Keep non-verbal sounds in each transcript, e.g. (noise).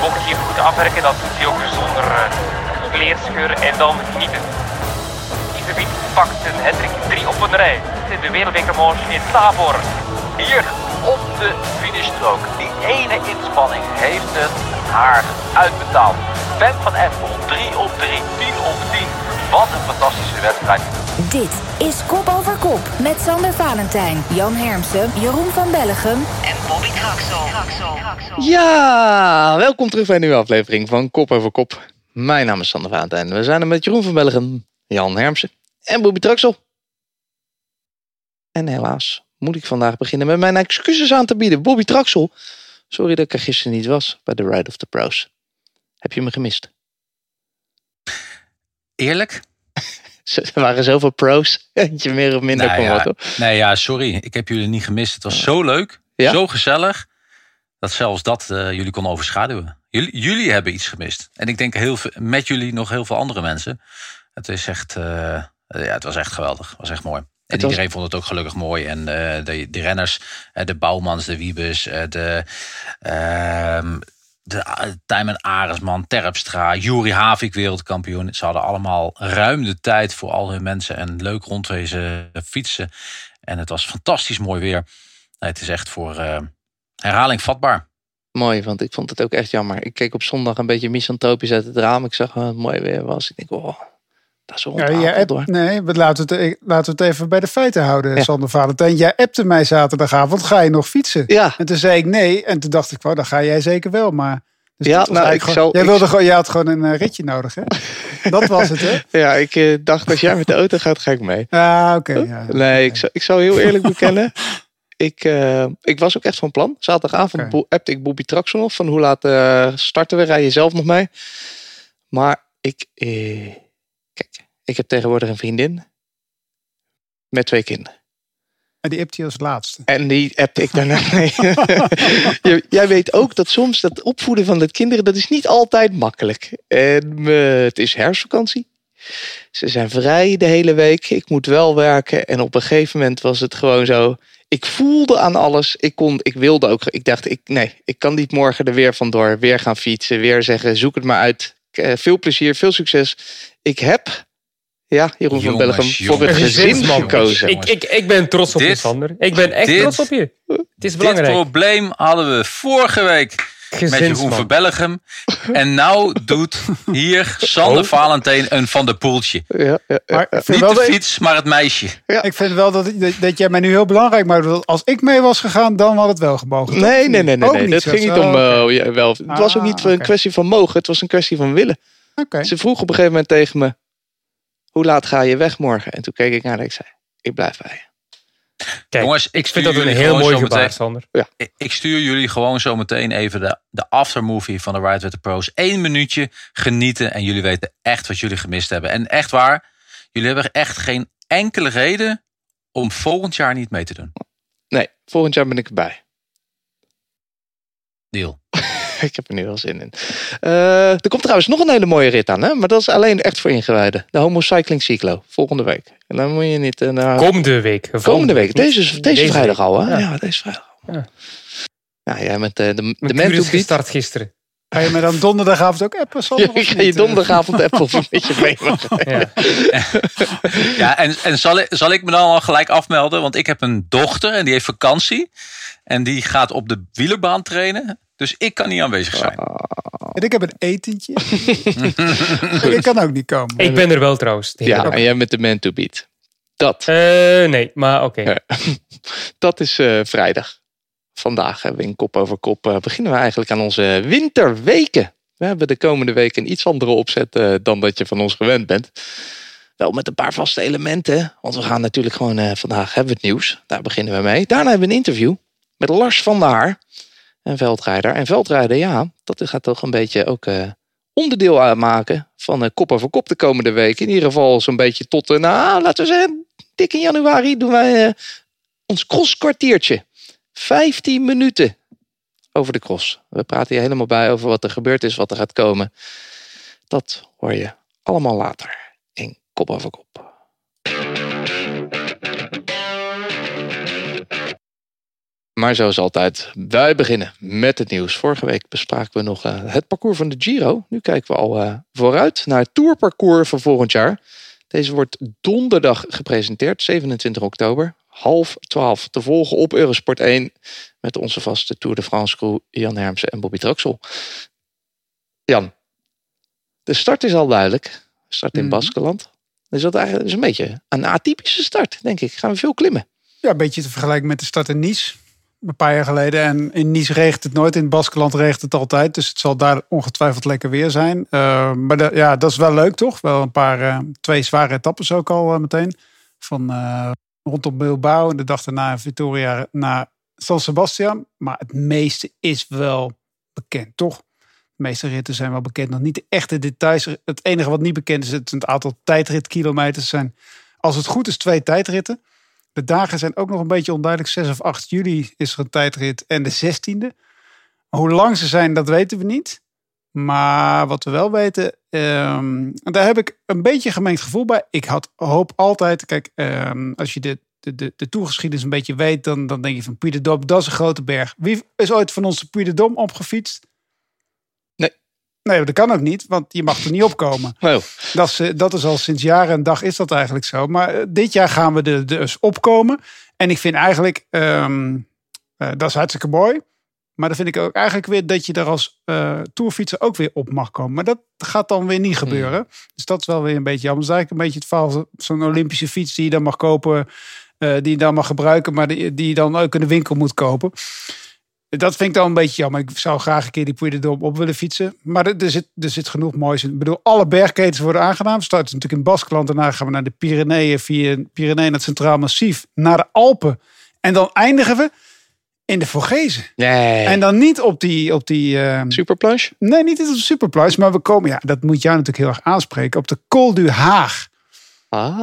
bochtje goed afwerken. Dat doet hij ook zonder uh, kleerscheur en dan genieten. Isebiet pakt een Hendrik 3 op een rij. De wereldbekermanche in Tabor. Hier op de finishstrook. Die ene inspanning heeft het haar uitbetaald. Ben van Apple 3 op 3, 10 op 10. Wat een fantastische wedstrijd. Dit is Kop over Kop met Sander Valentijn, Jan Hermsen, Jeroen van Bellegem en Bobby Traxel. Ja, welkom terug bij een nieuwe aflevering van Kop over Kop. Mijn naam is Sander Valentijn. We zijn er met Jeroen van Bellegem, Jan Hermsen en Bobby Traxel. En helaas moet ik vandaag beginnen met mijn excuses aan te bieden. Bobby Traxel, sorry dat ik er gisteren niet was bij de Ride of the Pros. Heb je me gemist? Eerlijk? (laughs) Er waren zoveel pro's. (laughs) je meer of minder nou, ja, Nee, ja, sorry. Ik heb jullie niet gemist. Het was zo leuk. Zo gezellig. Dat zelfs dat uh, jullie kon overschaduwen. Jullie, jullie hebben iets gemist. En ik denk heel veel, met jullie nog heel veel andere mensen. Het is echt, uh, ja, het was echt geweldig. Het was echt mooi. En iedereen vond het ook gelukkig mooi. En uh, de, de renners, de Bouwmans, de Wiebes, de ehm, de eh, Tijmen Aresman, Terpstra, Juri Havik wereldkampioen. Ze hadden allemaal ruim de tijd voor al hun mensen en leuk rondwezen fietsen. En het was fantastisch mooi weer. het is echt voor uh, herhaling vatbaar. Mooi, want ik vond het ook echt jammer. Ik keek op zondag een beetje misantropisch uit het raam. Ik zag het mooi weer was. Ik denk, oh, dat is wel ja, app, Nee, laten we, het, laten we het even bij de feiten houden, ja. Sander Valentijn. Jij appte mij zaterdagavond, ga je nog fietsen? Ja. En toen zei ik nee. En toen dacht ik, well, dan ga jij zeker wel. Maar dus ja, nou, ik zou, jij, wilde gewoon, jij had gewoon een uh, ritje nodig, hè? (laughs) Dat was het, hè? ja, ik uh, dacht, als jij met de auto gaat, ga ik mee. Ah, oké. Okay, ja, nee, ik, zou, ik zou heel eerlijk (laughs) bekennen. ik, uh, ik was ook echt van plan. Zaterdagavond okay. appte ik Bobby Traxel. Van hoe laat starten we? Rij je zelf nog mee? Maar ik... ik heb tegenwoordig een vriendin. Met twee kinderen. En die appt hij als laatste. En die appte ik daarna (laughs) mee. (laughs) Jij weet ook dat soms dat opvoeden van de kinderen, dat is niet altijd makkelijk. En uh, het is herfstvakantie. Ze zijn vrij de hele week. Ik moet wel werken. En op een gegeven moment was het gewoon zo. Ik voelde aan alles. Ik, kon, ik wilde ook. Ik dacht, ik, nee, ik kan niet morgen er weer vandoor. Weer gaan fietsen. Weer zeggen, zoek het maar uit. Eh, veel plezier, veel succes. Ik heb ja, Jeroen van Bellegem voor het gezin gekozen. Ik, ik, ik ben trots op je, Sander. Ik ben echt trots op je. Het is belangrijk. Dit probleem hadden we vorige week met Jeroen van Bellegem. En nou doet hier Sander oh. Valentijn een Van de Poeltje. Ja, ja, ja. Niet de fiets, maar het meisje. Ja. Ik vind wel dat, dat, jij mij nu heel belangrijk maakt. Als ik mee was gegaan, dan had het wel gemogen. Nee, nee, nee. nee, nee. Dat ging niet om... Uh, wel. Het was ook niet ah, een kwestie van mogen. Het was een kwestie van willen. Okay. Ze vroeg op een gegeven moment tegen me hoe laat ga je weg morgen? En toen keek ik naar en ik zei, ik blijf bij je. Kijk, Jongens, ik vind dat een heel mooi gebaar, meteen, Sander. Ja. Ik stuur jullie gewoon zo meteen even de, de aftermovie van de Ride with the Pros. Eén minuutje genieten en jullie weten echt wat jullie gemist hebben. En echt waar, jullie hebben echt geen enkele reden om volgend jaar niet mee te doen. Nee, volgend jaar ben ik erbij. Deal. (laughs) ik heb er nu wel zin in. Uh, er komt trouwens nog een hele mooie rit aan, hè? maar dat is alleen echt voor ingewijden. De Homo Cycling Cyclo, volgende week. En dan moet je niet... Uh, komende week. Komende week, deze, deze, vrijdag al, hè? Ja, deze vrijdag al. Ja. Ja, jij met uh, de, de Man start gisteren. Ga je me dan donderdagavond ook appen? Ja, ik ga je donderdagavond appen of een (laughs) beetje mee. Ja, (laughs) ja en, en zal, ik, zal ik me dan al gelijk afmelden? Want ik heb een dochter en die heeft vakantie. En die gaat op de wielerbaan trainen. Dus ik kan niet aanwezig zijn. En ik heb een etentje. (laughs) ik kan ook niet komen. Ik ben er wel trouwens. Ja, en jij met de man to beat. Dat. Uh, nee, maar oké. (laughs) dat is uh, vrijdag. Vandaag hebben we in kop over kop uh, beginnen we eigenlijk aan onze winterweken. We hebben de komende weken een iets andere opzet dan dat je van ons gewend bent. Wel met een paar vaste elementen. Want we gaan natuurlijk gewoon vandaag hebben we het nieuws. Daar beginnen we mee. Daarna hebben we een interview met Lars van der Haar een veldrijder. En veldrijden, ja, dat gaat toch een beetje ook uh, onderdeel uitmaken van uh, kop over kop de komende week. In ieder geval zo'n beetje tot, uh, nou, laten we zeggen, dik in januari doen wij ons crosskwartiertje. 15 minuten over de cross. We praten hier helemaal bij over wat er gebeurd is, wat er gaat komen. Dat hoor je allemaal later in Kop over Kop. Maar zoals altijd, wij beginnen met het nieuws. Vorige week bespraken we nog uh, het parcours van de Giro. Nu kijken we al uh, vooruit naar het tourparcours van volgend jaar. Deze wordt donderdag gepresenteerd, 27 oktober. Half 12 te volgen op Eurosport 1. Met onze vaste Tour de France crew Jan Hermsen en Bobby Traxel. Jan, de start is al duidelijk. Start in mm. Baskeland. Dus dat eigenlijk is een beetje een atypische start, denk ik. Gaan we veel klimmen. Ja, een beetje te vergelijken met de start in Nice. Een paar jaar geleden. En in Nice regent het nooit. In Baskeland regent het altijd. Dus het zal daar ongetwijfeld lekker weer zijn. Uh, maar ja, dat is wel leuk toch? Wel een paar, uh, twee zware etappes ook al uh, meteen. Van rondom Bilbao en de dag daarna Victoria naar San Sebastian. Maar het meeste is wel bekend, toch? De meeste ritten zijn wel bekend. Nog niet de echte details. Het enige wat niet bekend is, het, het aantal tijdritkilometers zijn, als het goed is, twee tijdritten. De dagen zijn ook nog een beetje onduidelijk. 6 of 8 juli is er een tijdrit en de 16e. Hoe lang ze zijn, dat weten we niet. Maar wat we wel weten, um, daar heb ik een beetje gemengd gevoel bij. Ik had hoop altijd, kijk, um, als je de, de, de, de toegeschiedenis een beetje weet, dan, dan denk je van Puy de dat is een grote berg. Wie is ooit van ons de Puy de Dom opgefietst? Nee, dat kan ook niet, want je mag er niet opkomen. (laughs) Oh. Dat, is, eh, dat is al sinds jaren en dag is dat eigenlijk zo. Maar eh, dit jaar gaan we er dus opkomen. En ik vind eigenlijk, um, uh, dat is hartstikke mooi. Maar dan vind ik ook eigenlijk weer dat je daar als uh, tourfietser ook weer op mag komen. Maar dat gaat dan weer niet hmm. gebeuren. Dus dat is wel weer een beetje jammer. Dat is eigenlijk een beetje het verhaal zo'n Olympische fiets die je dan mag kopen. Uh, die je dan mag gebruiken, maar die, die je dan ook in de winkel moet kopen. Dat vind ik dan een beetje jammer. Ik zou graag een keer die Puy de op willen fietsen. Maar er, zit, er zit genoeg moois in. Ik bedoel, alle bergketens worden aangedaan. We starten natuurlijk in Baskeland. Daarna gaan we naar de Pyreneeën. Via Pyreneeën naar het Centraal Massief. Naar de Alpen. En dan eindigen we in de Vorgezen. Nee. En dan niet op die... Op die uh, Superplush? Nee, niet op de Superplush. Maar we komen... Ja, dat moet jou natuurlijk heel erg aanspreken. Op de Col du Haag. Ah.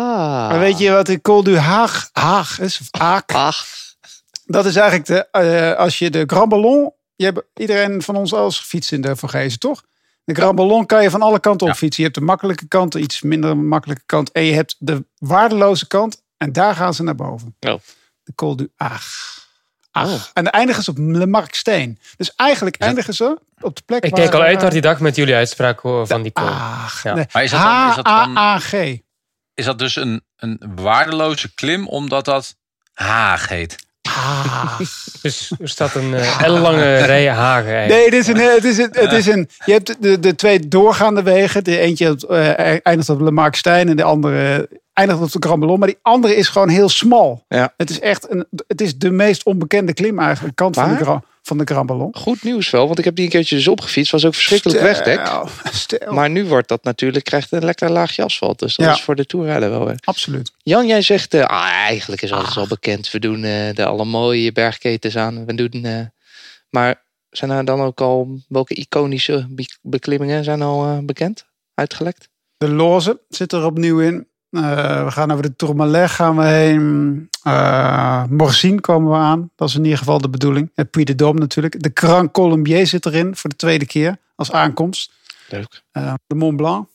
Maar weet je wat de Col du Haag, Haag is? Of Aak? Haag. Dat is eigenlijk de, uh, als je de Grand Ballon. Je hebt iedereen van ons als gefietst in de Vergezen, toch? De Grand Ballon kan je van alle kanten op fietsen. Je hebt de makkelijke kant, de iets minder makkelijke kant. En je hebt de waardeloze kant. En daar gaan ze naar boven. Oh. De Col du Ach. Ach. Oh. En de eindigen ze op Le Marksteen. Dus eigenlijk eindigen ze op de plek Ik kijk al uit naar die dag met jullie uitspraak van die col. Ach, ja. nee. Maar is dat dan, is dat dan, H-A-A-G. Is dat dus een, een waardeloze klim omdat dat Haag heet? Ah. Dus er staat een uh, lange rij hagen. Nee, het is een, het is een, het is een, je hebt de, de twee doorgaande wegen. De eentje uh, eindigt op Le Markstein en de andere eindigt op de Grand Ballon. Maar die andere is gewoon heel smal. Ja. Het is echt een, het is de meest onbekende klim eigenlijk. Kant van de Grand van de Grand Ballon. Goed nieuws wel, want ik heb die een keertje dus opgefietst. Was ook verschrikkelijk wegdek. Maar nu wordt dat natuurlijk, krijgt een lekker laagje asfalt. Dus dat is voor de toerrijder wel weer. Absoluut. Jan, jij zegt, uh, ah, eigenlijk is alles ah. al bekend. We doen uh, de alle mooie bergketens aan. We doen, uh, maar zijn er dan ook al, welke iconische beklimmingen zijn al bekend? Uitgelekt? De Loze zit er opnieuw in. We gaan over de Tourmalet gaan we heen. Uh, Morzine komen we aan. Dat is in ieder geval de bedoeling. En Puy de Dôme natuurlijk. De Grand Colombier zit erin voor de tweede keer als aankomst. Leuk. Uh, de Mont Blanc.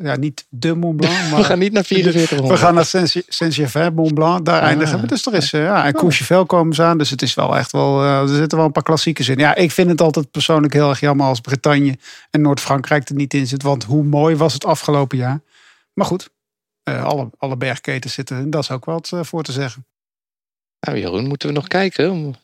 Ja, niet de Mont Blanc. (laughs) Maar we gaan niet naar 44 We gaan naar Saint-Gervais, Mont Blanc. Daar ah, eindigen we. Dus er is, ja, en Courchevel komen ze aan. Dus het is wel echt wel, er zitten wel een paar klassiekers in. Ja, ik vind het altijd persoonlijk heel erg jammer als Bretagne en Noord-Frankrijk er niet in zit. Want hoe mooi was het afgelopen jaar. Maar goed, alle, alle bergketens zitten. Dat is ook wat uh, voor te zeggen. Nou, Jeroen, moeten we nog kijken om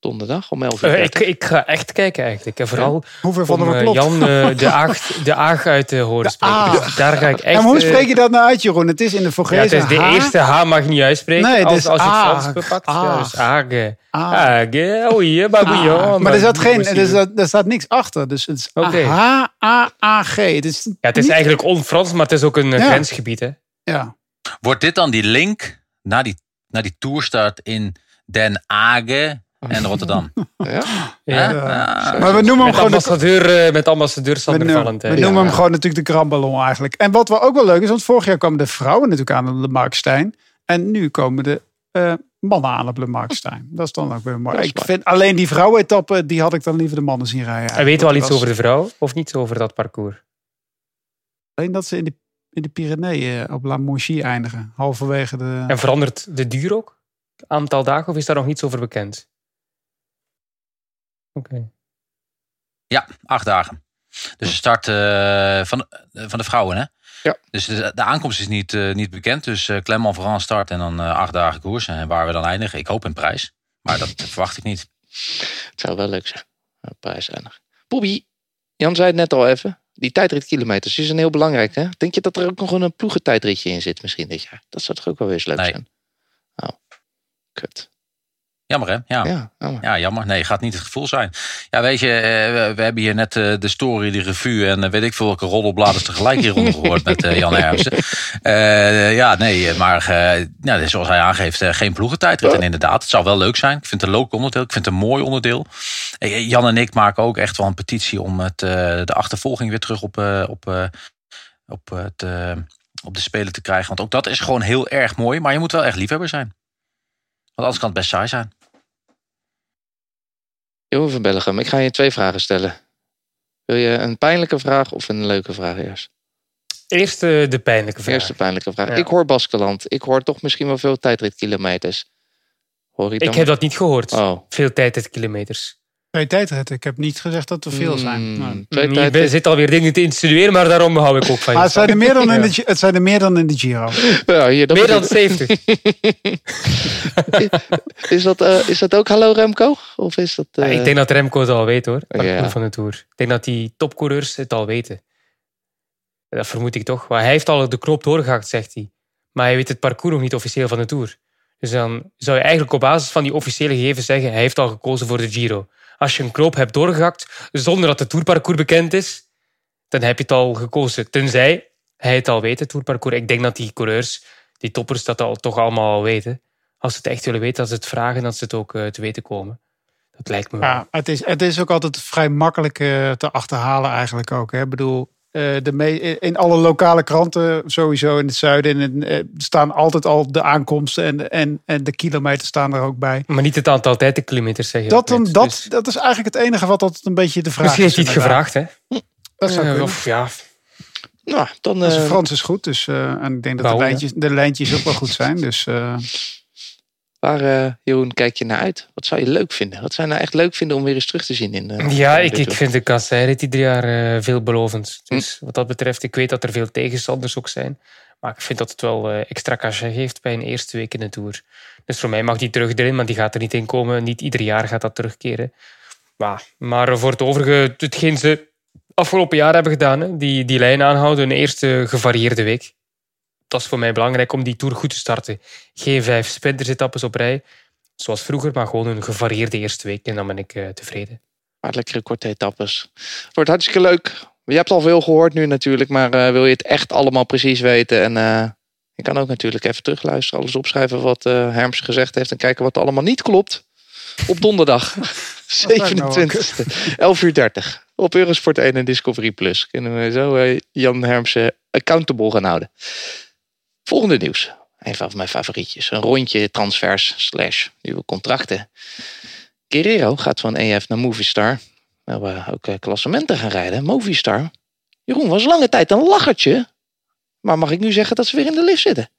donderdag om 11 uur? Uh, ik, ik, ga echt kijken eigenlijk. En vooral ja. Hoeveel vonden we Jan de, (laughs) aag, de Aag uit te horen spreken. Daar ga ik echt... En hoe spreek je dat nou uit, Jeroen? Het is in de Vorgezen ja, het is De eerste H mag je niet uitspreken. Nee, als, als je het Frans bepakt. Ja, dus Aag. Oei, babouillon. Maar er staat, geen, er, staat, er staat niks achter. Dus het is okay. H-A-A-G. Het is, ja, het is eigenlijk on-Frans, maar het is ook een grensgebied. Hè? Ja. Wordt dit dan die link naar die, naar die toerstart in Den Haag en Rotterdam? (laughs) Ja. ja. ja. Maar we noemen hem met gewoon... Ambassadeur, de... Met ambassadeur Sander we Valentijn. We noemen hem gewoon natuurlijk de Grand Ballon eigenlijk. En wat wel ook wel leuk is, want vorig jaar kwamen de vrouwen natuurlijk aan op de Markstein. En nu komen de uh, mannen aan op de Markstein. Dat is dan ook weer mooi. Ik vind alleen die vrouwenetappe, die had ik dan liever de mannen zien rijden. En weten we al iets over de vrouw of niet over dat parcours? Alleen dat ze in de in de Pyreneeën op La Monchie eindigen. Halverwege de... En verandert de duur ook? Aantal dagen of is daar nog niets over bekend? Oké. Ja, acht dagen. Dus de start uh, van, van de vrouwen, hè? Ja. Dus de, de aankomst is niet, uh, niet bekend. Dus uh, Clermont-Ferrand start en dan acht dagen koers. En waar we dan eindigen, ik hoop een prijs. Maar dat verwacht ik niet. Het zou wel leuk zijn. Een prijs eindigen. Bobby, Jan zei het net al even. Die tijdritkilometers is een heel belangrijk. Hè? Denk je dat er ook nog een ploegentijdritje in zit misschien dit jaar? Dat zou toch ook wel weer eens leuk nee. zijn? Oh, kut. Jammer hè? Ja. Ja, jammer. ja, jammer. Nee, gaat niet het gevoel zijn. Ja, weet je, we, we hebben hier net de story, de revue en weet ik veel welke roddelbladers tegelijk hieronder gehoord met Jan Hermsen. ja, nee, maar ja, zoals hij aangeeft, geen ploegentijdrit. En inderdaad, het zou wel leuk zijn. Ik vind het een leuk onderdeel. Ik vind het een mooi onderdeel. Jan en ik maken ook echt wel een petitie om het, de achtervolging weer terug op, op, op, het, op de spelen te krijgen. Want ook dat is gewoon heel erg mooi. Maar je moet wel echt liefhebber zijn. Want anders kan het best saai zijn. Jeroen van Bellegem, ik ga je twee vragen stellen. Wil je een pijnlijke vraag of een leuke vraag eerst? Eerst uh, de pijnlijke vraag. Eerst de pijnlijke vraag. Ja. Ik hoor Baskeland. Ik hoor toch misschien wel veel tijdritkilometers. Hoor je ik heb dat niet gehoord. Oh. Veel tijdritkilometers. Twee tijdritten. Ik heb niet gezegd dat er veel zijn. Mm, Nee. twee Je tijdrit- zit alweer dingen te insinueren, maar daarom hou ik ook van je. Maar het zijn, er meer dan in Ja. de, Gi- het zijn er meer dan in de Giro. Ja, hier, dat Meer dan 70. (laughs) Is dat, eh, is dat ook Hallo Remco? Of is dat... Ja, eh, ik denk dat Remco het al weet hoor. Ja. van de Tour. Ik denk dat die topcoureurs het al weten. Dat vermoed ik toch. Maar hij heeft al de knoop doorgehakt, zegt hij. Maar hij weet het parcours nog niet officieel van de Tour. Dus dan zou je eigenlijk op basis van die officiële gegevens zeggen... hij heeft al gekozen voor de Giro. Als je een knoop hebt doorgehakt zonder dat het Tourparcours bekend is... dan heb je het al gekozen. Tenzij hij het al weet, het Tourparcours. Ik denk dat die coureurs, die toppers, dat al, toch allemaal al weten. Als ze het echt willen weten, dat ze het vragen... dat ze het ook eh, te weten komen. Dat lijkt me wel. Ja, het is, het is ook altijd vrij makkelijk eh, te achterhalen eigenlijk ook. Hè. Ik bedoel, eh, de me- in alle lokale kranten, sowieso in het zuiden, en, eh, staan altijd al de aankomsten en, en, en de kilometers staan er ook bij. Maar niet het aantal tijdkilometers zeggen. Dat, dan, net. dat, Dus dat is eigenlijk het enige wat altijd een beetje de vraag misschien is. heeft hij het gevraagd, hè? Dat zou Eh. Of ja, Nou, dan... Dus eh, Frans is goed, dus, eh, en ik denk dat de lijntjes, de lijntjes ook wel goed zijn. Dus eh, waar, eh, Jeroen, kijk je naar uit? Wat zou je leuk vinden? Wat zou je nou echt leuk vinden om weer eens terug te zien in eh, ja ik, ik vind de kasseirit ieder jaar eh, veelbelovend. Hm. Dus wat dat betreft, ik weet dat er veel tegenstanders ook zijn. Maar ik vind dat het wel extra cachet geeft bij een eerste week in de Tour. Dus voor mij mag die terug erin, maar die gaat er niet in komen. Niet ieder jaar gaat dat terugkeren. Maar, maar voor het overige, hetgeen ze afgelopen jaar hebben gedaan, hè, die, die lijn aanhouden, een eerste gevarieerde week. Dat is voor mij belangrijk om die Tour goed te starten. Geen vijf sprintersetappes op rij, zoals vroeger, maar gewoon een gevarieerde eerste week. En dan ben ik eh, tevreden. Maar lekkere korte etappes. Wordt hartstikke leuk. Je hebt al veel gehoord nu natuurlijk, maar eh, wil je het echt allemaal precies weten? En eh, je kan ook natuurlijk even terugluisteren, alles opschrijven wat Herms gezegd heeft en kijken wat er allemaal niet klopt. Op donderdag, lijkt me wel 27 11 uur 30. Op Eurosport 1 en Discovery Plus. Kunnen we zo Jan Hermsen accountable gaan houden. Volgende nieuws. Een van mijn favorietjes. Een rondje transfers slash nieuwe contracten. Guerrero gaat van EF naar Movistar. We hebben ook eh, klassementen gaan rijden. Movistar. Jeroen was lange tijd een lachertje. Maar mag ik nu zeggen dat ze weer in de lift zitten?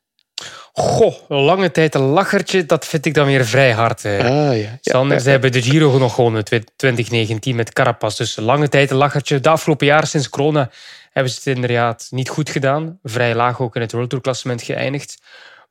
Goh, lange tijd een lachertje, dat vind ik dan weer vrij hard. eh. Ah ja. Ze hebben de Giro nog gewonnen, tw- 2019 met Carapaz. Dus lange tijd een lachertje. De afgelopen jaren sinds corona hebben ze het inderdaad niet goed gedaan. Vrij laag ook in het World Tour klassement geëindigd.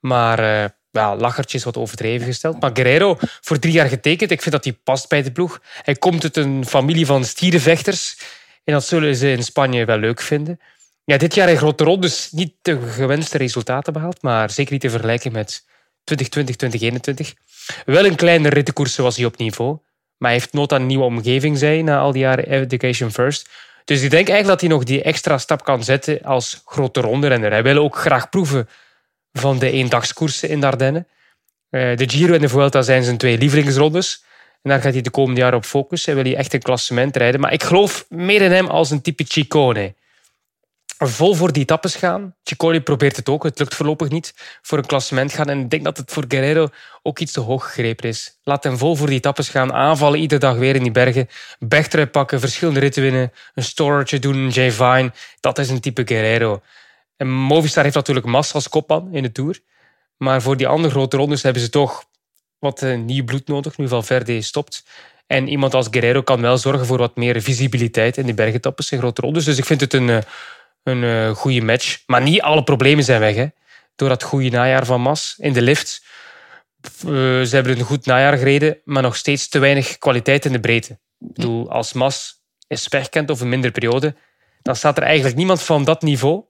Maar eh, ja, lachertje is wat overdreven gesteld. Maar Guerrero, voor drie jaar getekend. Ik vind dat hij past bij de ploeg. Hij komt uit een familie van stierenvechters. En dat zullen ze in Spanje wel leuk vinden. Ja, dit jaar in grote rondes niet de gewenste resultaten behaald. Maar zeker niet te vergelijken met 2020, 2021. Wel een kleine rittenkoers was hij op niveau. Maar hij heeft nood aan een nieuwe omgeving, zei na al die jaren Education First. Dus ik denk eigenlijk dat hij nog die extra stap kan zetten als grote ronderenner. Hij wil ook graag proeven van de eendagskoersen in de Ardennen. Eh, De Giro en de Vuelta zijn zijn twee lievelingsrondes. En daar gaat hij de komende jaren op focussen. Hij wil hij echt een klassement rijden. Maar ik geloof meer in hem als een type Ciccone. Vol voor die etappes gaan. Ciccone probeert het ook. Het lukt voorlopig niet. Voor een klassement gaan. En ik denk dat het voor Guerrero ook iets te hoog gegrepen is. Laat hem vol voor die etappes gaan. Aanvallen iedere dag weer in die bergen. Bergtrui pakken. Verschillende ritten winnen. Een storage doen. Jay Vine. Dat is een type Guerrero. En Movistar heeft natuurlijk Mas als kopman in de Tour. Maar voor die andere grote rondes hebben ze toch wat eh, nieuw bloed nodig. Nu Valverde stopt. En iemand als Guerrero kan wel zorgen voor wat meer visibiliteit in de bergetappes en grote rondes. Dus ik vind het een, eh, een, een goede match. Maar niet alle problemen zijn weg. Hè. Door dat goede najaar van Mas in de lift. ze hebben een goed najaar gereden, maar nog steeds te weinig kwaliteit in de breedte. Ik bedoel, als Mas is wegkent of een mindere periode, dan staat er eigenlijk niemand van dat niveau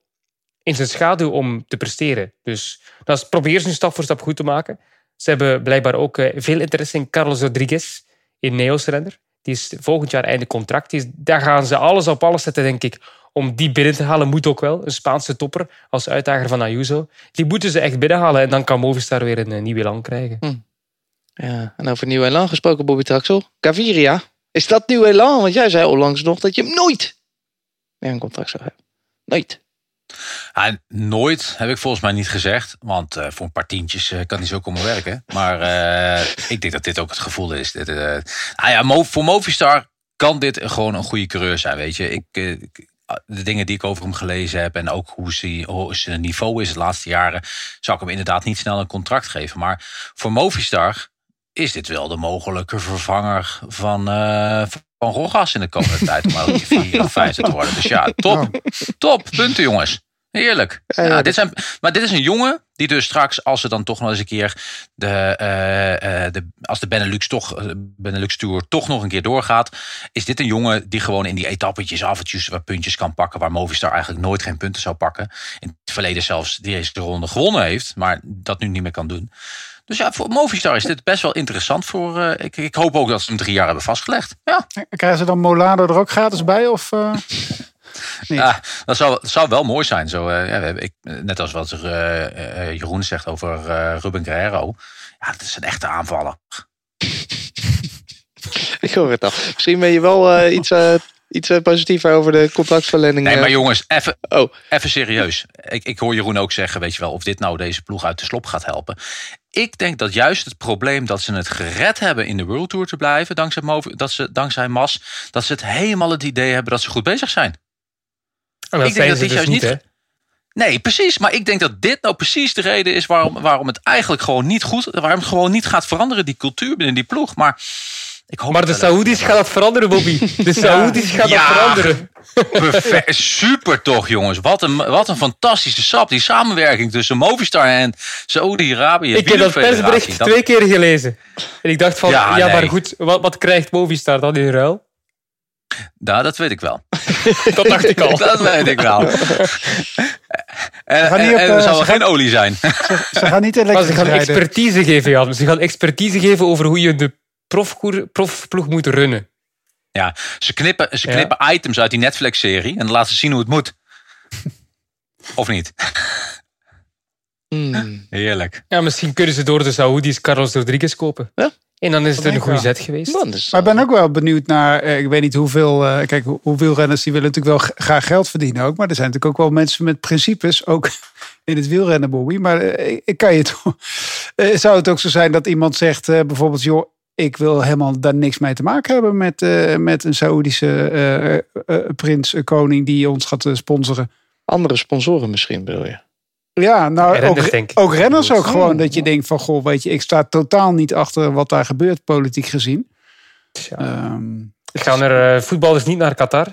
in zijn schaduw om te presteren. Dus dat probeer ze stap voor stap goed te maken. Ze hebben blijkbaar ook eh, veel interesse in Carlos Rodriguez, in Neos renner. Die is volgend jaar einde contract. Is, daar gaan ze alles op alles zetten, denk ik. Om die binnen te halen moet ook wel. Een Spaanse topper als uitdager van Ayuso. Die moeten ze echt binnenhalen en dan kan Movistar weer een, nieuwe elan krijgen. Hm. Ja, en over nieuw elan gesproken, Bobby Traxel. Gaviria, is dat nieuw elan? Want jij zei onlangs nog dat je hem nooit meer een contract zou hebben. Nooit. Ja, nooit heb ik volgens mij niet gezegd. Want uh, voor een paar tientjes uh, kan hij zo komen werken. Maar uh, ik denk dat dit ook het gevoel is. Dit, nou ja, voor Movistar kan dit gewoon een goede coureur zijn. Weet je, ik, de dingen die ik over hem gelezen heb. En ook hoe, ze, hoe zijn niveau is de laatste jaren. Zou ik hem inderdaad niet snel een contract geven. Maar voor Movistar is dit wel de mogelijke vervanger van, van Rogas in de komende (laughs) tijd om ook vier of vijf te worden. Dus ja, top. Top. Punten, jongens. Heerlijk. Ja, dit zijn, maar dit is een jongen die dus straks, als ze dan toch nog eens een keer de, uh, de als de Benelux, toch, Benelux Tour toch nog een keer doorgaat, is dit een jongen die gewoon in die etappetjes af en toe wat puntjes kan pakken, waar Movistar eigenlijk nooit geen punten zou pakken. In het verleden zelfs deze ronde gewonnen heeft, maar dat nu niet meer kan doen. Dus ja, voor Movistar is dit best wel interessant. Voor, uh, ik, ik, hoop ook dat ze hem drie jaar hebben vastgelegd. Ja. Krijgen ze dan Molado er ook gratis bij? Of, uh, Ja, dat zou, dat zou wel mooi zijn. Zo, uh, ja, ik, net als wat Jeroen zegt over Ruben Guerrero. Ja, dat is een echte aanvaller. (laughs) ik hoor het al. Misschien ben je wel iets iets positiever over de contractverlenging. Nee, maar jongens, even oh. even serieus. Ik, ik hoor Jeroen ook zeggen, weet je wel, of dit nou deze ploeg uit de slop gaat helpen. Ik denk dat juist het probleem dat ze het gered hebben in de World Tour te blijven, dankzij, dat ze, dankzij Mas, dat ze het helemaal het idee hebben dat ze goed bezig zijn. Ik denk dat dit dus juist niet. Nee, precies. Maar ik denk dat dit nou precies de reden is waarom, waarom het eigenlijk gewoon niet goed, waarom het gewoon niet gaat veranderen, die cultuur binnen die ploeg. Maar ik hoop maar de Saoedi's gaat dat veranderen, Bobby. De (laughs) Saoedi's gaat dat veranderen. (laughs) Perfect. Super toch, jongens. Wat een, wat een fantastische sap. Die samenwerking tussen Movistar en Saoedi-Arabië. Ik heb dat persbericht twee keer gelezen. En ik dacht van, ja, maar goed, wat, wat krijgt Movistar dan in ruil? Nou, dat weet ik wel. (laughs) dat dacht ik al. (laughs) dat weet ik wel. (laughs) en, en, er zal geen olie zijn. Ze, ze gaan niet elektrisch Maar ze gaan expertise geven, Jan. Ze gaan expertise geven over hoe je de profploeg moet runnen. Ja, ze knippen, ze knippen items uit die Netflix-serie en laten ze zien hoe het moet. of niet? Hmm. Heerlijk. Ja, misschien kunnen ze door de Saoedi's Carlos Rodriguez kopen. Ja? En dan is het een goede zet geweest. Maar ik ben ook wel benieuwd naar, eh, ik weet niet hoeveel, uh, kijk, hoeveel renners die willen natuurlijk wel graag geld verdienen ook. Maar er zijn natuurlijk ook wel mensen met principes, ook (laughs) in het wielrennen, Bobby. Maar uh, ik kan je toch, (laughs) zou het ook zo zijn dat iemand zegt bijvoorbeeld, joh, ik wil helemaal daar niks mee te maken hebben met, met een Saoedische prins, koning die ons gaat sponsoren. Andere sponsoren misschien, bedoel je? Ja, nou renners, ook, ook renners ook gewoon. Dat je denkt van, goh, weet je, ik sta totaal niet achter wat daar gebeurt, politiek gezien. Ja. Um, Gaan er uh, voetballers niet naar Qatar?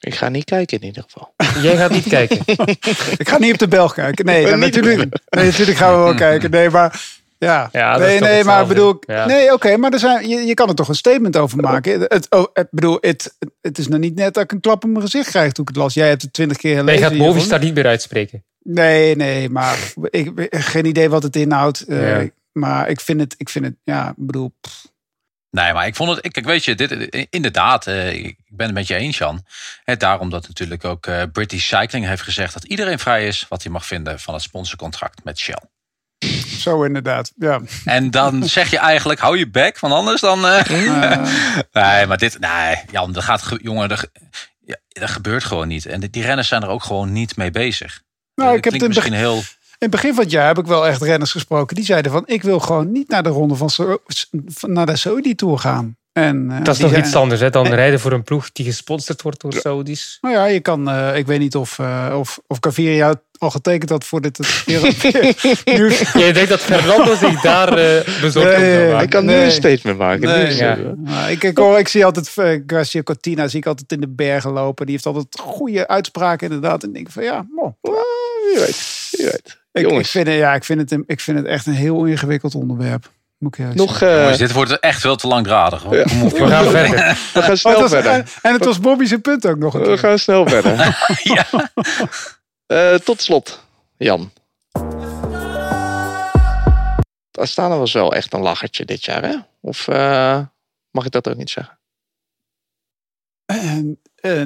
Ik ga niet kijken in ieder geval. (laughs) Jij gaat niet kijken? (laughs) ik ga niet op de Belg kijken. Nee, (laughs) dan natuurlijk, nee, natuurlijk gaan we wel kijken. Nee, maar ja, ja nee, nee, maar bedoel, nee, oké, maar er zijn, je, je kan er toch een statement over maken. Het, oh, het, bedoel, het, het is nog niet net dat ik een klap in mijn gezicht krijg toen ik het las. Jij hebt het twintig keer gelezen. Nee, gaat Movistar niet meer uitspreken. Nee, nee, maar ik geen idee wat het inhoudt. Uh, Maar ik vind het, ik vind het, ja, ik bedoel. Nee, maar ik vond het, kijk, weet je, dit, inderdaad, uh, ik ben het met je eens, Jan. He, daarom dat natuurlijk ook uh, British Cycling heeft gezegd dat iedereen vrij is wat hij mag vinden van het sponsorcontract met Shell. Zo inderdaad, ja. En dan (laughs) zeg je eigenlijk, hou je bek, want anders dan... (laughs) nee, maar dit, nee, Jan, dat gaat, jongen, dat, ja, dat gebeurt gewoon niet. En die renners zijn er ook gewoon niet mee bezig. Nou, ik heb het misschien heel. In het begin van het jaar heb ik wel echt renners gesproken. Die zeiden van, ik wil gewoon niet naar de ronde van, naar de Saudi Tour gaan. En, uh, dat is nog iets anders hè, dan rijden voor een ploeg die gesponsord wordt door Saudis. Nou ja, je kan, uh, ik weet niet of, uh, of, of jou al getekend had voor dit. (laughs) Je denkt dat Fernando zich daar uh, bezorgd nee, Ik kan nu een statement maken. Nee, ja. nou, ik, ik, hoor, ik zie altijd Garcia Cortina zie ik altijd in de bergen lopen. Die heeft altijd goede uitspraken inderdaad. En ik denk van ja, mo, wie weet. Wie weet. Ik, ik, vind, ja, ik, vind het, ik vind het echt een heel ingewikkeld onderwerp. Nog, uh, dit wordt echt veel te langdradig. Ja. (laughs) We gaan verder. We gaan snel verder. En, het was Bobby's punt ook nog een We gaan snel verder. (laughs) ja. Uh, (laughs) tot slot, Jan. Astana was wel echt een lachertje dit jaar, hè? Of uh, mag ik dat ook niet zeggen?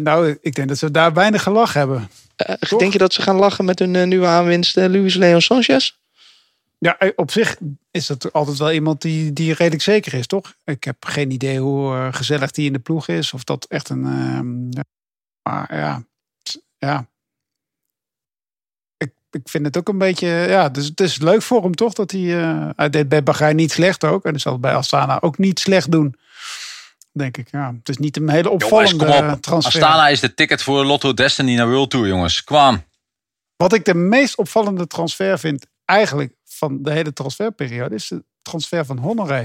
nou, ik denk dat ze daar weinig gelachen hebben. denk je dat ze gaan lachen met hun nieuwe aanwinst Luis Leon Sanchez? Ja, eh, op zich is dat altijd wel iemand die, die redelijk zeker is, toch? Ik heb geen idee hoe uh, gezellig die in de ploeg is. Of dat echt een. Uh, maar ja, ja. Ik, ik vind het ook een beetje. Ja, dus het is leuk voor hem toch dat hij. Uh, hij deed bij Bahrein niet slecht ook. En hij zal bij Astana ook niet slecht doen. Denk ik, ja. Het is niet een hele opvallende jongens, transfer. Astana is de ticket voor Lotto Destiny naar World Tour, jongens. Kwam. Wat ik de meest opvallende transfer vind, eigenlijk van de hele transferperiode is de transfer van Honoré.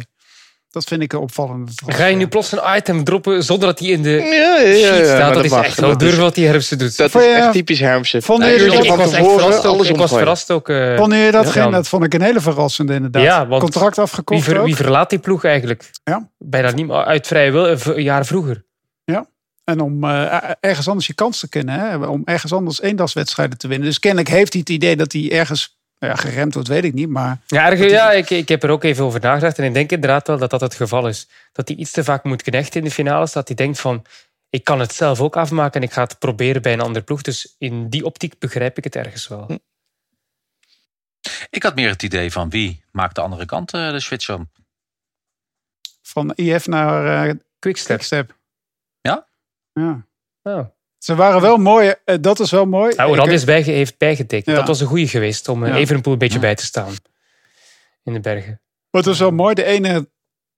Dat vind ik een opvallende transfer. Ga je nu plots een item droppen zonder dat hij in de ja, ja, ja, staat? Dat, is echt wel durf wat die Hermsen doet. Dat is echt typisch Hermsen. Vond je dat ik was verrast ook. Ik was verrast ook. Uh, vond je dat geen? Dat vond ik een hele verrassende inderdaad. Ja, Contract afgekocht wie, wie, verlaat die ploeg eigenlijk? Ja. Bijna niet uit vrije wil, een jaar vroeger. Ja. En om uh, ergens anders je kans te kennen. Hè? Om ergens anders eendagswedstrijden te winnen. Dus kennelijk heeft hij het idee dat hij ergens ja, geremd wordt, weet ik niet. Maar ja, ja ik, ik heb er ook even over nagedacht. En ik denk inderdaad wel dat dat het geval is. Dat hij iets te vaak moet knechten in de finales. Dat hij denkt van, ik kan het zelf ook afmaken en ik ga het proberen bij een andere ploeg. Dus in die optiek begrijp ik het ergens wel. Hm. Ik had meer het idee van wie maakt de andere kant uh, de switch om? Van IF naar uh, Quickstep. Quickstep. Ja? Ja. Oh. Ze waren wel mooi, eh, dat is wel mooi. Nou, dat is bij, heeft bijgetekend. Dat was een goede geweest om ja. Evenepoel een beetje bij te staan. In de bergen. Wat was wel mooi, de ene,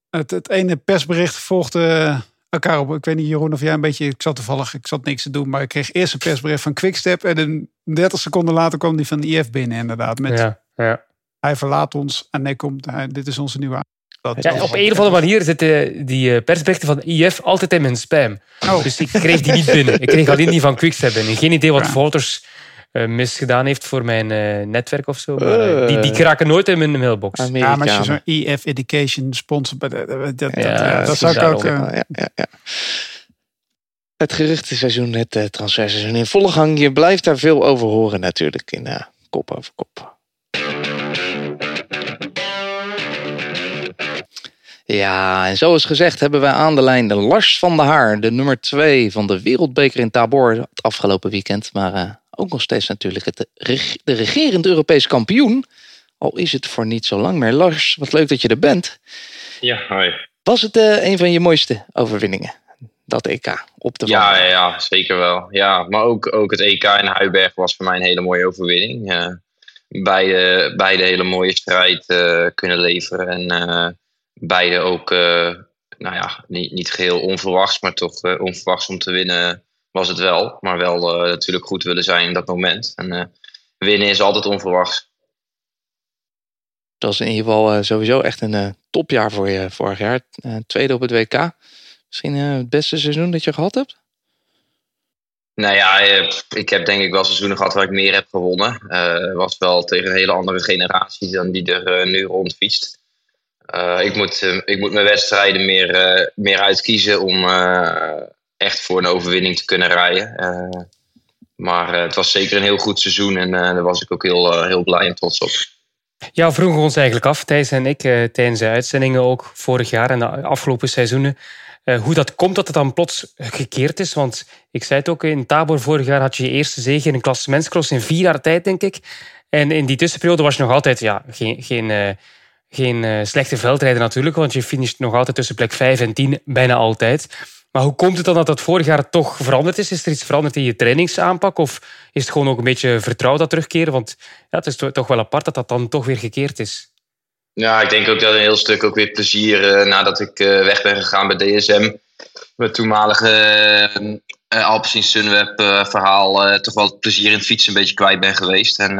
het, het ene persbericht volgde elkaar op. Ik weet niet, Jeroen, of jij een beetje... Ik zat toevallig, ik zat niks te doen, maar ik kreeg eerst een persbericht van Quickstep. En een 30 seconden later kwam die van de IF binnen, inderdaad. Met, ja, ja. Hij verlaat ons en nee, komt, hij, dit is onze nieuwe ja, op een of andere manier zitten die eh, persberichten van IF altijd in mijn spam. Oh. Dus ik kreeg die niet binnen. Ik kreeg alleen die van Quickstep binnen. Geen idee wat Foto's uh, misgedaan heeft voor mijn uh, netwerk of zo. Maar, die, die kraken nooit in mijn mailbox. Ja, maar als je zo'n IF Education sponsor... Dat, dat, dat, ja, dat zou ik ook... Ja, ja, ja. Het geruchtenseizoen, het transferseizoen in volle gang. Je blijft daar veel over horen natuurlijk in kop over kop. Ja, en zoals gezegd hebben wij aan de lijn de Lars van der Haar, de nummer 2 van de Wereldbeker in Tabor het afgelopen weekend. Maar uh, ook nog steeds natuurlijk het, de regerend Europees kampioen. Al is het voor niet zo lang meer. Lars, wat leuk dat je er bent. Ja, hoi. Was het uh, een van je mooiste overwinningen? Dat EK op de ja, ja, ja, zeker wel. Ja, maar ook, ook het EK in Huiberg was voor mij een hele mooie overwinning. Uh, beide, beide hele mooie strijd kunnen leveren. En beide ook, uh, nou ja, niet, niet geheel onverwachts, maar toch uh, onverwachts om te winnen was het wel. Maar wel uh, natuurlijk goed willen zijn in dat moment. En winnen is altijd onverwachts. Dat was in ieder geval sowieso echt een topjaar voor je vorig jaar. tweede op het WK. Misschien het beste seizoen dat je gehad hebt? Nou ja, ik heb denk ik wel seizoenen gehad waar ik meer heb gewonnen. Uh, was wel tegen een hele andere generatie dan die er nu rondfietst. Uh, ik, moet, uh, ik moet mijn wedstrijden meer, uh, meer uitkiezen om echt voor een overwinning te kunnen rijden. maar het was zeker een heel goed seizoen en daar was ik ook heel, heel blij en trots op. Ja, vroegen ons eigenlijk af, Thijs en ik, tijdens de uitzendingen ook vorig jaar en de afgelopen seizoenen. hoe dat komt dat het dan plots gekeerd is. Want ik zei het ook, in Tabor vorig jaar had je je eerste zege in een klassementscross in vier jaar tijd, denk ik. En in die tussenperiode was je nog altijd ja, geen, geen geen uh, slechte veldrijder natuurlijk, want je finisht nog altijd tussen plek 5 en 10, bijna altijd. Maar hoe komt het dan dat dat vorig jaar toch veranderd is? Is er iets veranderd in je trainingsaanpak? Of is het gewoon ook een beetje vertrouwd dat terugkeren? Want ja, het is toch wel apart dat dat dan toch weer gekeerd is. Ja, ik denk ook dat een heel stuk ook weer plezier nadat ik weg ben gegaan bij DSM. Mijn toenmalige uh, Alpecin Sunweb verhaal toch wel het plezier in het fietsen een beetje kwijt ben geweest. En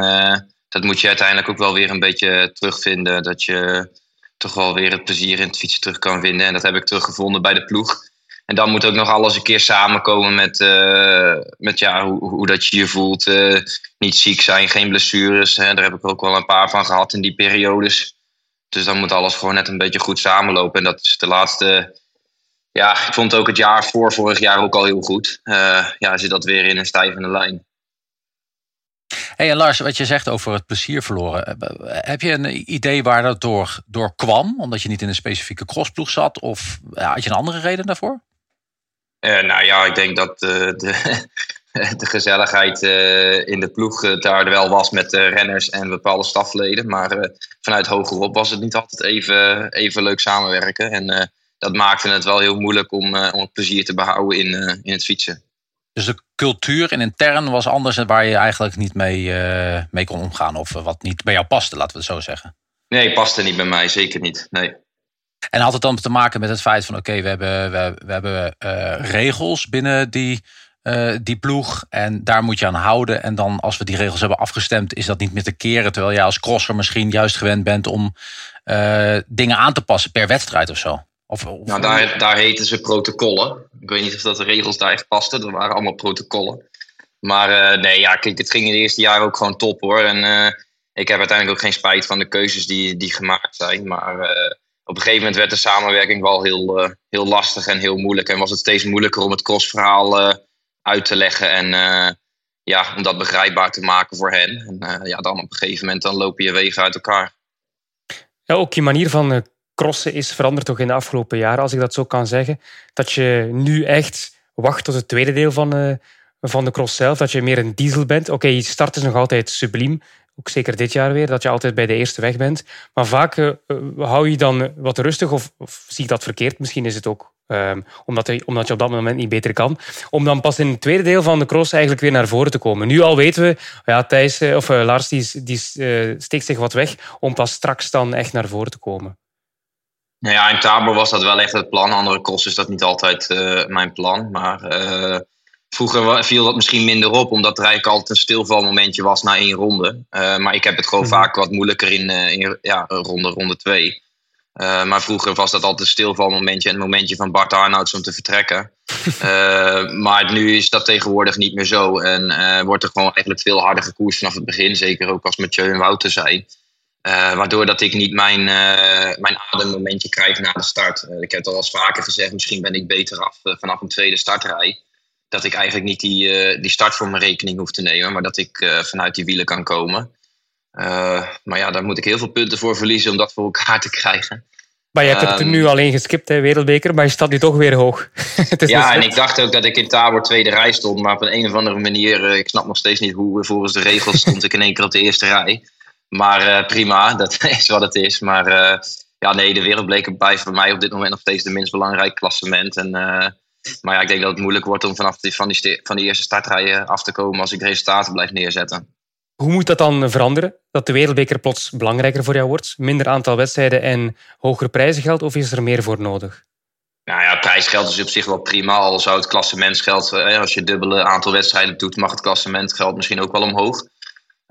dat moet je uiteindelijk ook wel weer een beetje terugvinden. Dat je toch wel weer het plezier in het fietsen terug kan vinden. En dat heb ik teruggevonden bij de ploeg. En dan moet ook nog alles een keer samenkomen met, uh, met ja, hoe, hoe dat je je voelt. Uh, niet ziek zijn, geen blessures. Hè. Daar heb ik ook wel een paar van gehad in die periodes. Dus dan moet alles gewoon net een beetje goed samenlopen. En dat is de laatste. Ja, ik vond ook het jaar voor vorig jaar ook al heel goed. Uh, ja, zit dat weer in een stijvende lijn. Hey, en Lars, wat je zegt over het plezier verloren. Heb je een idee waar dat door, door kwam? Omdat je niet in een specifieke crossploeg zat? Of had je een andere reden daarvoor? Uh, nou ja, ik denk dat uh, de, (laughs) de gezelligheid in de ploeg daar wel was met renners en bepaalde stafleden. Maar vanuit hogerop was het niet altijd even, even leuk samenwerken. En dat maakte het wel heel moeilijk om, om het plezier te behouden in, in het fietsen. Dus de cultuur en intern was anders en waar je eigenlijk niet mee, mee kon omgaan. Of wat niet bij jou paste, laten we het zo zeggen. Nee, paste niet bij mij, zeker niet. Nee. En had het dan te maken met het feit van oké, we hebben, we, we hebben uh, regels binnen die, uh, die ploeg. En daar moet je aan houden. En dan als we die regels hebben afgestemd, is dat niet meer te keren. Terwijl jij als crosser misschien juist gewend bent om dingen aan te passen per wedstrijd of zo. Of, of... Nou, daar, daar heten ze protocollen. Ik weet niet of dat de regels daar echt pasten. Dat waren allemaal protocollen. Maar nee, ja, kijk, het ging in het eerste jaar ook gewoon top hoor. En ik heb uiteindelijk ook geen spijt van de keuzes die, die gemaakt zijn. Maar op een gegeven moment werd de samenwerking wel heel, uh, heel lastig en heel moeilijk. En was het steeds moeilijker om het crossverhaal uh, uit te leggen. En uh, ja, om dat begrijpbaar te maken voor hen. En ja, dan op een gegeven moment dan lopen je wegen uit elkaar. Ja, ook je manier van crossen is veranderd toch in de afgelopen jaren, als ik dat zo kan zeggen. Dat je nu echt wacht tot het tweede deel van, van de cross zelf. Dat je meer een diesel bent. Oké, je start is nog altijd subliem. Ook zeker dit jaar weer, dat je altijd bij de eerste weg bent. Maar vaak uh, hou je dan wat rustig, of, zie ik dat verkeerd? Misschien is het ook um, omdat, je, omdat je op dat moment niet beter kan. Om dan pas in het tweede deel van de cross eigenlijk weer naar voren te komen. Nu al weten we, ja, Thijs, of Lars die, die steekt zich wat weg om pas straks dan echt naar voren te komen. Nou ja, in Tabor was dat wel echt het plan. Andere cross is dat niet altijd mijn plan. Maar Vroeger viel dat misschien minder op, omdat er eigenlijk altijd een stilvalmomentje was na één ronde. Uh, maar ik heb het gewoon mhm. vaak wat moeilijker in, in ja, ronde, ronde twee. Maar vroeger was dat altijd een stilvalmomentje en het momentje van Bart Arnouds om te vertrekken. (laughs) maar nu is dat tegenwoordig niet meer zo. En wordt er gewoon eigenlijk veel harder gekoerst vanaf het begin. Zeker ook als Mathieu en Wouter zijn. Waardoor dat ik niet mijn, mijn ademmomentje krijg na de start. ik heb het al eens vaker gezegd, misschien ben ik beter af vanaf een tweede startrij dat ik eigenlijk niet die, die start voor mijn rekening hoef te nemen, maar dat ik vanuit die wielen kan komen. Maar ja, daar moet ik heel veel punten voor verliezen om dat voor elkaar te krijgen. Maar je hebt het er nu alleen geskipt, hè, Wereldbeker, maar je staat nu toch weer hoog. (laughs) ja, en ik dacht ook dat ik in Tabor tweede rij stond, maar op een, een of andere manier, ik snap nog steeds niet hoe volgens de regels stond ik in één keer op de eerste rij. Maar prima, (laughs) dat is wat het is. Maar ja, nee, de Wereldbeker blijft voor mij op dit moment nog steeds de minst belangrijk klassement. En maar ja, ik denk dat het moeilijk wordt om vanaf die, van, die, van die eerste startrijen af te komen als ik resultaten blijf neerzetten. Hoe moet dat dan veranderen? Dat de wereldbeker plots belangrijker voor jou wordt? Minder aantal wedstrijden en hogere prijzengeld? Of is er meer voor nodig? Nou ja, prijsgeld is op zich wel prima. Al zou het klassementsgeld, eh, als je dubbele aantal wedstrijden doet, mag het klassementgeld misschien ook wel omhoog.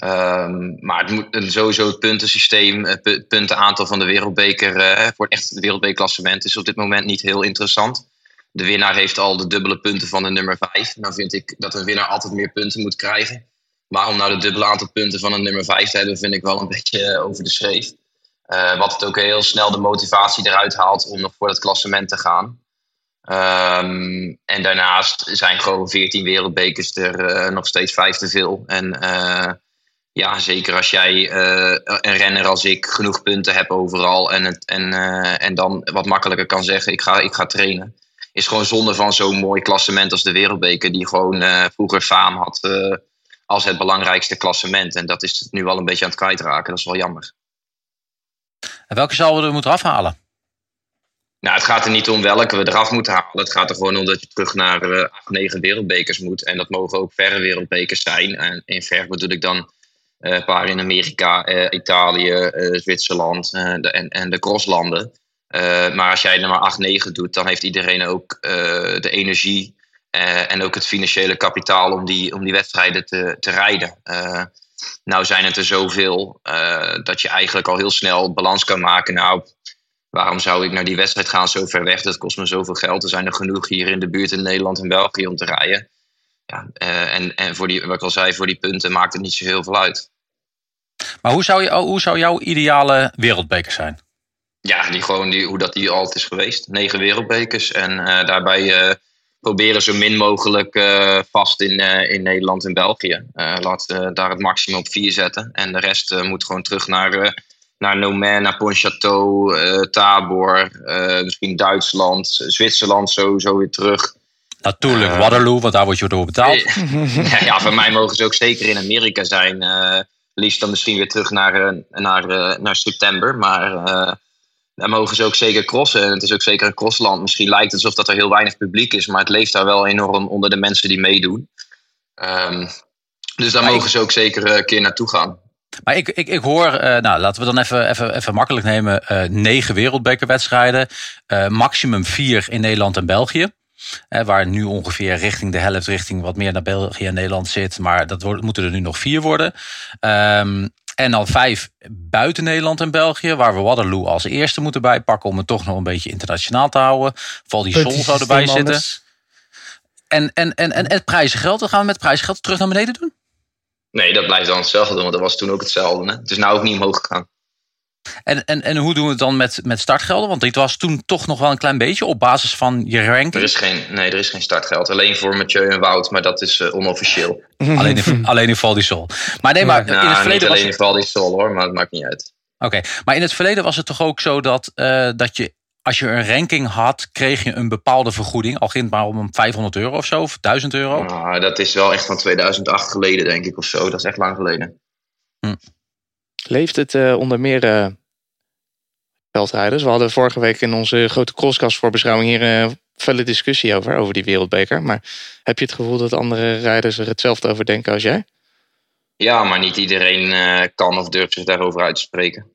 Um, maar het moet sowieso het puntensysteem, het puntenaantal van de wereldbeker uh, voor echt het wereldbekerklassement is op dit moment niet heel interessant de winnaar heeft al de dubbele punten van de nummer 5. Nou vind ik dat een winnaar altijd meer punten moet krijgen. Maar om nou de dubbele aantal punten van een nummer 5 te hebben, vind ik wel een (laughs) beetje over de schreef. Uh, wat het ook heel snel de motivatie eruit haalt om nog voor het klassement te gaan. Um, en daarnaast zijn gewoon 14 wereldbekers er nog steeds vijf te veel. En ja, zeker als jij een renner als ik genoeg punten hebt overal en, het, en, en dan wat makkelijker kan zeggen: ik ga, ik ga trainen is gewoon zonde van zo'n mooi klassement als de Wereldbeker, die gewoon uh, vroeger faam had als het belangrijkste klassement. En dat is nu wel een beetje aan het kwijtraken. Dat is wel jammer. En welke zouden we er moeten afhalen? Nou, het gaat er niet om welke we eraf moeten halen. Het gaat er gewoon om dat je terug naar acht, negen wereldbekers moet. En dat mogen ook verre wereldbekers zijn. En in ver bedoel ik dan een paar in Amerika, Italië, Zwitserland en, en de crosslanden. maar als jij er maar 8, 9 doet, dan heeft iedereen ook de energie en ook het financiële kapitaal om die, om die wedstrijden te, te rijden. nou zijn het er zoveel dat je eigenlijk al heel snel balans kan maken. Nou, waarom zou ik naar die wedstrijd gaan zo ver weg? Dat kost me zoveel geld. Er zijn er genoeg hier in de buurt in Nederland en België om te rijden. Ja, en en voor die, wat ik al zei, voor die punten maakt het niet zo heel veel uit. Maar hoe zou, je, hoe zou jouw ideale wereldbeker zijn? Ja, die gewoon die, hoe dat die altijd is geweest. Negen wereldbekers. En uh, daarbij uh, proberen zo min mogelijk vast in, in Nederland en België. laten daar het maximum op vier zetten. En de rest moet gewoon terug naar naar Nomen, naar Pontchâteau, Tabor, misschien Duitsland, Zwitserland sowieso weer terug. Natuurlijk, Waterloo, want daar word je door betaald. (laughs) ja, ja, voor mij mogen ze ook zeker in Amerika zijn. Liefst dan misschien weer terug naar, naar, naar september. Maar daar mogen ze ook zeker crossen. En het is ook zeker een crossland. Misschien lijkt het alsof dat er heel weinig publiek is, maar het leeft daar wel enorm onder de mensen die meedoen. Um, dus daar mogen ze ook zeker een keer naartoe gaan. Maar ik, ik, ik hoor, uh, nou laten we dan even, even, even makkelijk nemen, uh, negen wereldbekerwedstrijden. Uh, maximum vier in Nederland en België. Waar nu ongeveer richting de helft, richting wat meer naar België en Nederland zit. Maar dat wordt, moeten er nu nog vier worden. Um, en dan vijf buiten Nederland en België, waar we Waterloo als eerste moeten bijpakken om het toch nog een beetje internationaal te houden. Val die Sol zou erbij zitten. En, en, en, en het prijzengeld, dan gaan we met prijzengeld terug naar beneden doen? Nee, dat blijft dan hetzelfde doen, want dat was toen ook hetzelfde. Hè? Het is nou ook niet omhoog gegaan. En, en, en hoe doen we het dan met, met startgelden? Want dit was toen toch nog wel een klein beetje op basis van je ranking. Er is geen, nee, er is geen startgeld. Alleen voor Mathieu en Wout, maar dat is uh, onofficieel. (laughs) alleen, in, alleen in Val Sol. Maar nee, maar in het verleden niet alleen was... in Val Sol hoor, maar het maakt niet uit. Oké, maar in het verleden was het toch ook zo dat, uh, dat je als je een ranking had, kreeg je een bepaalde vergoeding. Al ging het maar om 500 euro of zo, of 1000 euro. Nou, dat is wel echt van 2008 geleden, denk ik, of zo. Dat is echt lang geleden. Hm. Leeft het uh, onder meer uh, veldrijders? We hadden vorige week in onze grote crosskast voor beschouwing hier een uh, felle discussie over, over die wereldbeker. Maar heb je het gevoel dat andere rijders er hetzelfde over denken als jij? Ja, maar niet iedereen uh, kan of durft zich daarover uit te spreken.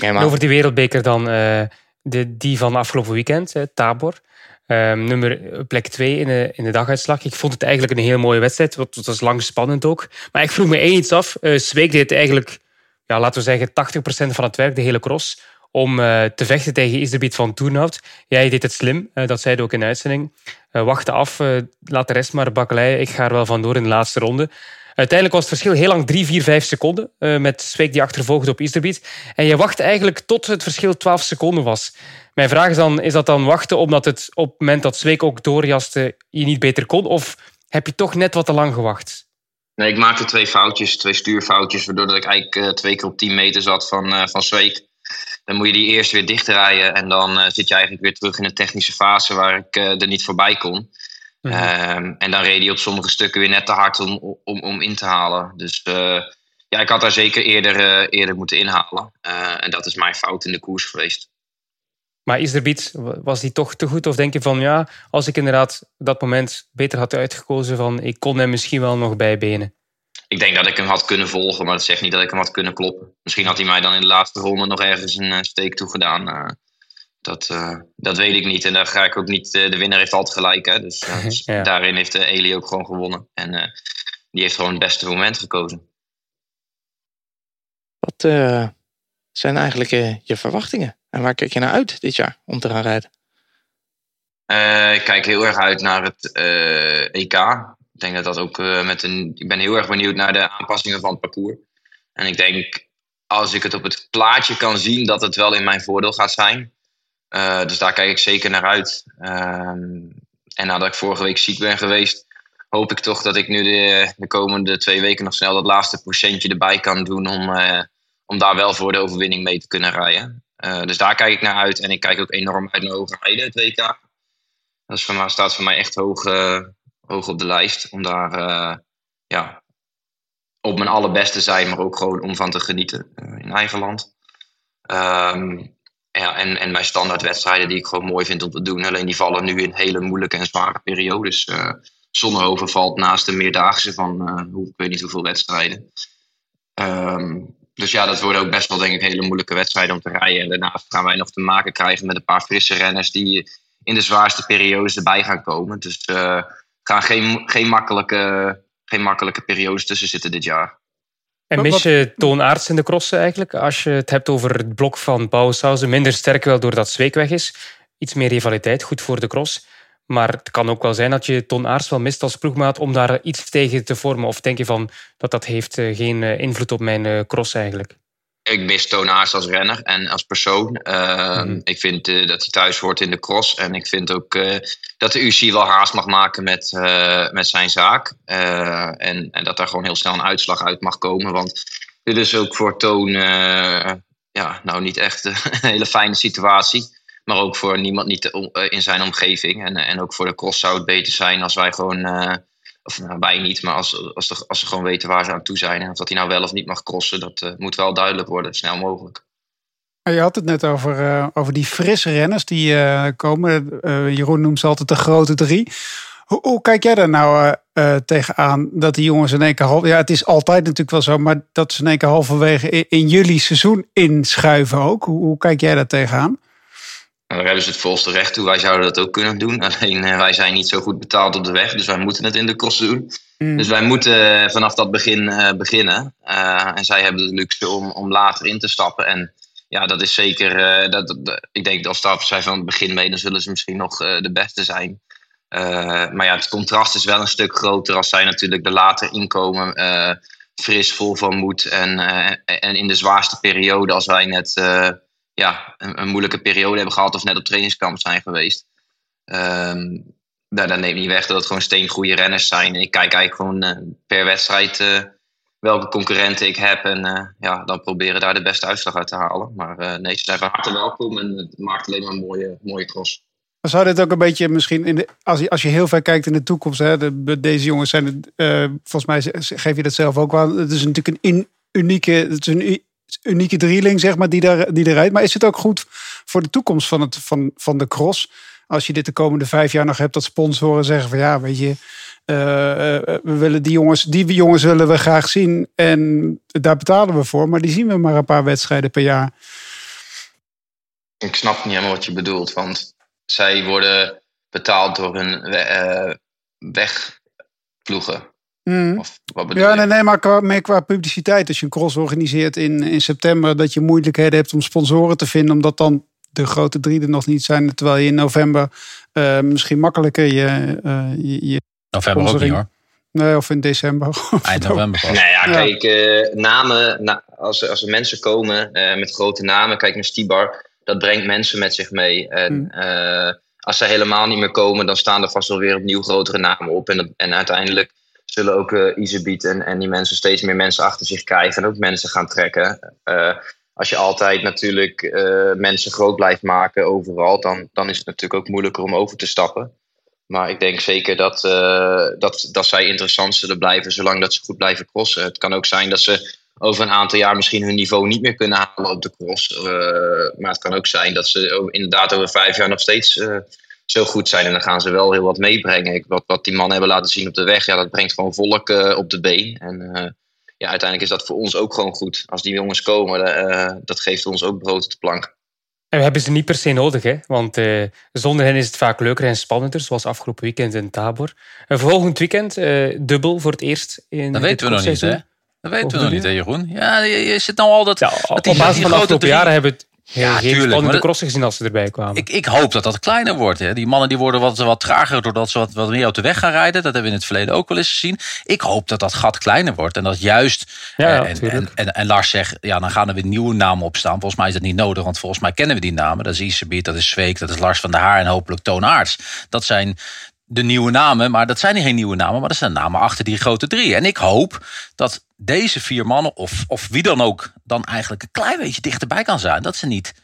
Over die wereldbeker dan, uh, de, die van afgelopen weekend, uh, Tabor. Um, nummer plek 2 in de, in de daguitslag. Ik vond het eigenlijk een heel mooie wedstrijd. Het was lang spannend ook. Maar ik vroeg me één iets af. Uh, Zweek deed eigenlijk, ja, laten we zeggen, 80% van het werk, de hele cross. Om uh, te vechten tegen Iserbiet van Toernout. Jij deed het slim, dat zei ook in de uitzending. wachten af, laat de rest maar bakkeleien. Ik ga er wel vandoor in de laatste ronde. Uiteindelijk was het verschil heel lang 3, 4, 5 seconden. Uh, met Zweek die achtervolgde op Isterbiet. En je wacht eigenlijk tot het verschil 12 seconden was. Mijn vraag is dan, is dat dan wachten omdat het op het moment dat Zweek ook doorjaste je niet beter kon? Of heb je toch net wat te lang gewacht? Nee, ik maakte twee foutjes, twee stuurfoutjes, waardoor ik eigenlijk uh, twee keer op 10 meter zat van, uh, van Zweek. Dan moet je die eerst weer dichtdraaien en dan zit je eigenlijk weer terug in een technische fase waar ik er niet voorbij kon. Mhm. Ehm, en dan reed hij op sommige stukken weer net te hard om, om, om in te halen. Dus uh, ja, ik had daar zeker eerder, uh, eerder moeten inhalen. Uh, en dat is mijn fout in de koers geweest. Maar is er iets, was die toch te goed? Of denk je van ja, als ik inderdaad dat moment beter had uitgekozen, van ik kon hem misschien wel nog bijbenen? Ik denk dat ik hem had kunnen volgen, maar dat zegt niet dat ik hem had kunnen kloppen. Misschien had hij mij dan in de laatste ronde nog ergens een steek toegedaan. Dat, uh, dat weet ik niet. En daar ga ik ook niet. Uh, de winnaar heeft altijd gelijk. Hè? Dus, uh, (laughs) dus ja. daarin heeft Eli ook gewoon gewonnen. En die heeft gewoon het beste moment gekozen. Wat zijn eigenlijk je verwachtingen? En waar kijk je naar uit dit jaar om te gaan rijden? ik kijk heel erg uit naar het EK. Ik denk dat dat ook met een. Ik ben heel erg benieuwd naar de aanpassingen van het parcours. En ik denk, als ik het op het plaatje kan zien, dat het wel in mijn voordeel gaat zijn. Uh, dus daar kijk ik zeker naar uit. Um, en nadat ik vorige week ziek ben geweest, hoop ik toch dat ik nu de, de, komende twee weken nog snel dat laatste procentje erbij kan doen om, uh, om daar wel voor de overwinning mee te kunnen rijden. Uh, dus daar kijk ik naar uit. En ik kijk ook enorm uit naar Hoogrijden, het WK. Dat is voor mij, staat voor mij echt hoog, hoog op de lijst. Om daar ja, op mijn allerbeste te zijn, maar ook gewoon om van te genieten in eigen land. Um, ja, en, en mijn standaardwedstrijden die ik gewoon mooi vind om te doen. Alleen die vallen nu in hele moeilijke en zware periodes. Uh, Zonnehoven valt naast de meerdaagse van hoe, ik weet niet hoeveel wedstrijden. Ehm, dus ja, dat worden ook best wel denk ik hele moeilijke wedstrijden om te rijden. En daarnaast gaan wij nog te maken krijgen met een paar frisse renners die in de zwaarste periodes erbij gaan komen. Dus er gaan geen, geen, makkelijke, geen makkelijke periodes tussen zitten dit jaar. En mis je toonaards in de crossen eigenlijk? Als je het hebt over het blok van Bouwenshausen, minder sterk wel doordat Zweek weg is. Iets meer rivaliteit, goed voor de cross. Maar het kan ook wel zijn dat je toonaards wel mist als ploegmaat om daar iets tegen te vormen. Of denk je van dat dat heeft eh, geen eh, invloed op mijn eh, cross eigenlijk? Ik mis Toonaars als renner en als persoon. Ehm, mhm. Ik vind uh, dat hij thuis hoort in de cross. En ik vind ook uh, dat de UC wel haast mag maken met, uh, met zijn zaak. en, en dat daar gewoon heel snel een uitslag uit mag komen. Want dit is ook voor Toon ja, nou niet echt een (laughs) hele fijne situatie. Maar ook voor niemand niet in zijn omgeving. En, en ook voor de cross zou het beter zijn als wij gewoon of nou, wij niet, maar als, als, als ze gewoon weten waar ze aan toe zijn. En of dat hij nou wel of niet mag crossen, dat uh, moet wel duidelijk worden, snel mogelijk. Je had het net over, uh, over die frisse renners die uh, komen. Jeroen noemt ze altijd de grote drie. Hoe, hoe kijk jij daar nou tegenaan dat die jongens in één keer half... Ja, het is altijd natuurlijk wel zo, maar dat ze in één keer halverwege in, in jullie seizoen inschuiven ook. Hoe, hoe kijk jij daar tegenaan? Daar hebben ze het volste recht toe. Wij zouden dat ook kunnen doen. (laughs) Alleen uh, wij zijn niet zo goed betaald op de weg. Dus wij moeten het in de cross doen. Mm. Dus wij moeten vanaf dat begin uh, beginnen. Uh, en zij hebben de luxe om, om later in te stappen. En ja, dat is zeker. Dat, dat, ik denk dat stappen zij van het begin mee, dan zullen ze misschien nog de beste zijn. maar ja, het contrast is wel een stuk groter als zij natuurlijk er later inkomen. fris, vol van moed. En, en in de zwaarste periode, als wij net ja, een, moeilijke periode hebben gehad of net op trainingskamp zijn geweest. Um, nou, dat neemt niet weg dat het gewoon steengoede renners zijn. Ik kijk eigenlijk gewoon uh, per wedstrijd uh, welke concurrenten ik heb. En uh, ja, dan proberen daar de beste uitslag uit te halen. Maar nee, ze zijn van harte welkom en het maakt alleen maar een mooie, mooie cross. Zou dit ook een beetje misschien, in de, als, je, als je heel ver kijkt in de toekomst, hè, de, deze jongens zijn, volgens mij geef je dat zelf ook wel. Het is natuurlijk een unieke, het is een unieke drieling, zeg maar, die, daar, die er rijdt. Maar is het ook goed voor de toekomst van, het, van, van de cross? Als je dit de komende vijf jaar nog hebt, dat sponsoren zeggen van ja, weet je, uh, we willen die jongens, die jongens willen we graag zien en daar betalen we voor, maar die zien we maar een paar wedstrijden per jaar. Ik snap niet helemaal wat je bedoelt, want zij worden betaald door hun uh, wegploegen. Mm. Of wat ja, nee, nee, maar qua, meer qua publiciteit. Als je een cross organiseert in, in september, dat je moeilijkheden hebt om sponsoren te vinden, omdat dan de grote drie er nog niet zijn. Terwijl je in november uh, misschien makkelijker je. Uh, je, je november ook niet hoor. Nee, of in december. (laughs) Eind november pas. Nou ja, kijk, uh, namen, na, als, als er mensen komen met grote namen, kijk naar Stibar, dat brengt mensen met zich mee. En mm. als ze helemaal niet meer komen, dan staan er vast wel weer opnieuw grotere namen op. En, en uiteindelijk zullen ook uh, en, en die mensen steeds meer mensen achter zich krijgen en ook mensen gaan trekken. Uh, als je altijd natuurlijk uh, mensen groot blijft maken overal, dan, dan is het natuurlijk ook moeilijker om over te stappen. Maar ik denk zeker dat, dat, dat zij interessant zullen blijven zolang dat ze goed blijven crossen. Het kan ook zijn dat ze over een aantal jaar misschien hun niveau niet meer kunnen halen op de cross. maar het kan ook zijn dat ze inderdaad over vijf jaar nog steeds zo goed zijn. En dan gaan ze wel heel wat meebrengen. Wat, wat die mannen hebben laten zien op de weg, ja, dat brengt gewoon volk uh, op de been. En uh, ja, uiteindelijk is dat voor ons ook gewoon goed. Als die jongens komen, uh, dat geeft ons ook brood op de plank. En we hebben ze niet per se nodig, hè? want zonder hen is het vaak leuker en spannender, zoals afgelopen weekend in Tabor. En volgend weekend dubbel voor het eerst in Dat weten we nog niet, hè? Dat weten we nog niet, hè, Jeroen? Ja, je, zit nou al dat... Ja, dat die, op basis van de afgelopen jaren hebben het ja, geen tuurlijk. spannende crossen gezien als ze erbij kwamen. Ik, ik hoop dat dat kleiner wordt. Hè. Die mannen die worden wat, wat trager doordat ze wat, wat meer uit de weg gaan rijden. Dat hebben we in het verleden ook wel eens gezien. Ik hoop dat dat gat kleiner wordt. En dat juist... Ja, en, en, en, en, Lars zegt, ja, dan gaan er weer nieuwe namen opstaan. Volgens mij is dat niet nodig, want volgens mij kennen we die namen. Dat is Isebiet, dat is Zweek, dat is Lars van der Haar en hopelijk Toon Aarts. Dat zijn de nieuwe namen, maar dat zijn geen nieuwe namen, maar dat zijn namen achter die grote drie. En ik hoop dat deze vier mannen, of, of wie dan ook, dan eigenlijk een klein beetje dichterbij kan zijn. Dat ze niet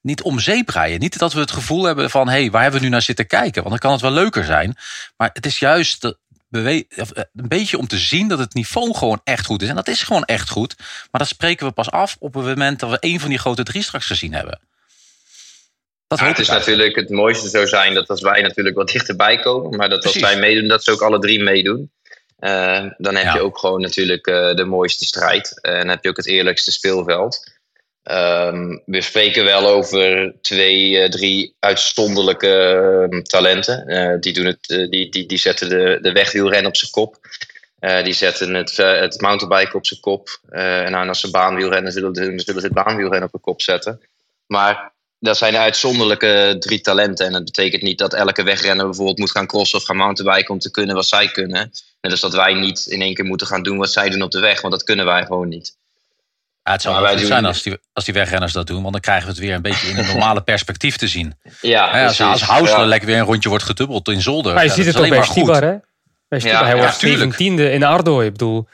niet om zeep rijden. Niet dat we het gevoel hebben van, hé, hey, waar hebben we nu naar zitten kijken? Want dan kan het wel leuker zijn. Maar het is juist eh, een beetje om te zien dat het niveau gewoon echt goed is. En dat is gewoon echt goed. Maar dat spreken we pas af op het moment dat we een van die grote drie straks gezien hebben. Dat het is natuurlijk het mooiste zou zijn dat als wij natuurlijk wat dichterbij komen. Maar dat als wij meedoen, dat ze ook alle drie meedoen. Uh, dan heb je ook gewoon natuurlijk uh, de mooiste strijd. En dan heb je ook het eerlijkste speelveld. Um, we spreken wel over twee, uh, drie uitzonderlijke ehm, talenten. die, doen het, die, die, die zetten de, de wegwielren op zijn kop. die zetten het, het mountainbike op zijn kop. en als ze baanwielrennen, zullen, zullen ze het baanwielrennen op de kop zetten. Maar dat zijn uitzonderlijke drie talenten. En dat betekent niet dat elke wegrenner bijvoorbeeld moet gaan crossen of gaan mountainbiken om te kunnen wat zij kunnen. Net als dat wij niet in één keer moeten gaan doen wat zij doen op de weg, want dat kunnen wij gewoon niet. Ja, het zou wel zijn als die, als die wegrenners dat doen, want dan krijgen we het weer een beetje in een normale (laughs) perspectief te zien. Ja, ja als, als Hausler lekker weer een rondje wordt gedubbeld in Zolder. Maar je ziet het ook bij Stibar, hè? Bij Stibar, hij wordt 17e in Ardo, ik bedoel.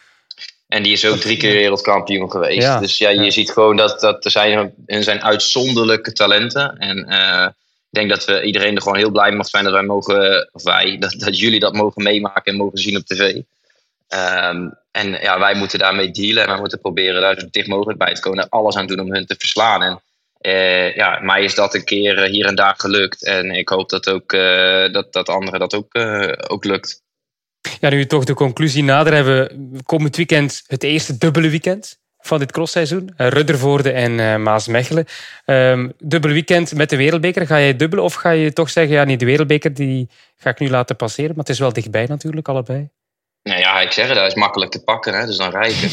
En die is ook drie keer wereldkampioen geweest. Dus ja, je ziet gewoon dat, dat er zijn, er zijn uitzonderlijke talenten. En uh, ik denk dat we iedereen er gewoon heel blij mag zijn dat wij mogen, of wij, dat, dat jullie dat mogen meemaken en mogen zien op tv. Um, en ja, wij moeten daarmee dealen en wij moeten proberen daar zo dicht mogelijk bij te komen. En alles aan doen om hun te verslaan. En uh, ja, mij is dat een keer hier en daar gelukt. En ik hoop dat ook uh, dat, dat anderen dat ook, ook lukt. Ja, nu toch de conclusie nader hebben. Komend weekend het eerste dubbele weekend van dit crossseizoen. Uh, Ruddervoorde en uh, Maasmechelen. Um, dubbele weekend met de wereldbeker. Ga je dubbelen of ga je toch zeggen... ja, niet de wereldbeker, die ga ik nu laten passeren. Maar het is wel dichtbij natuurlijk, allebei. Nou ja, ik zeg het, dat is makkelijk te pakken, hè, dus dan rijken.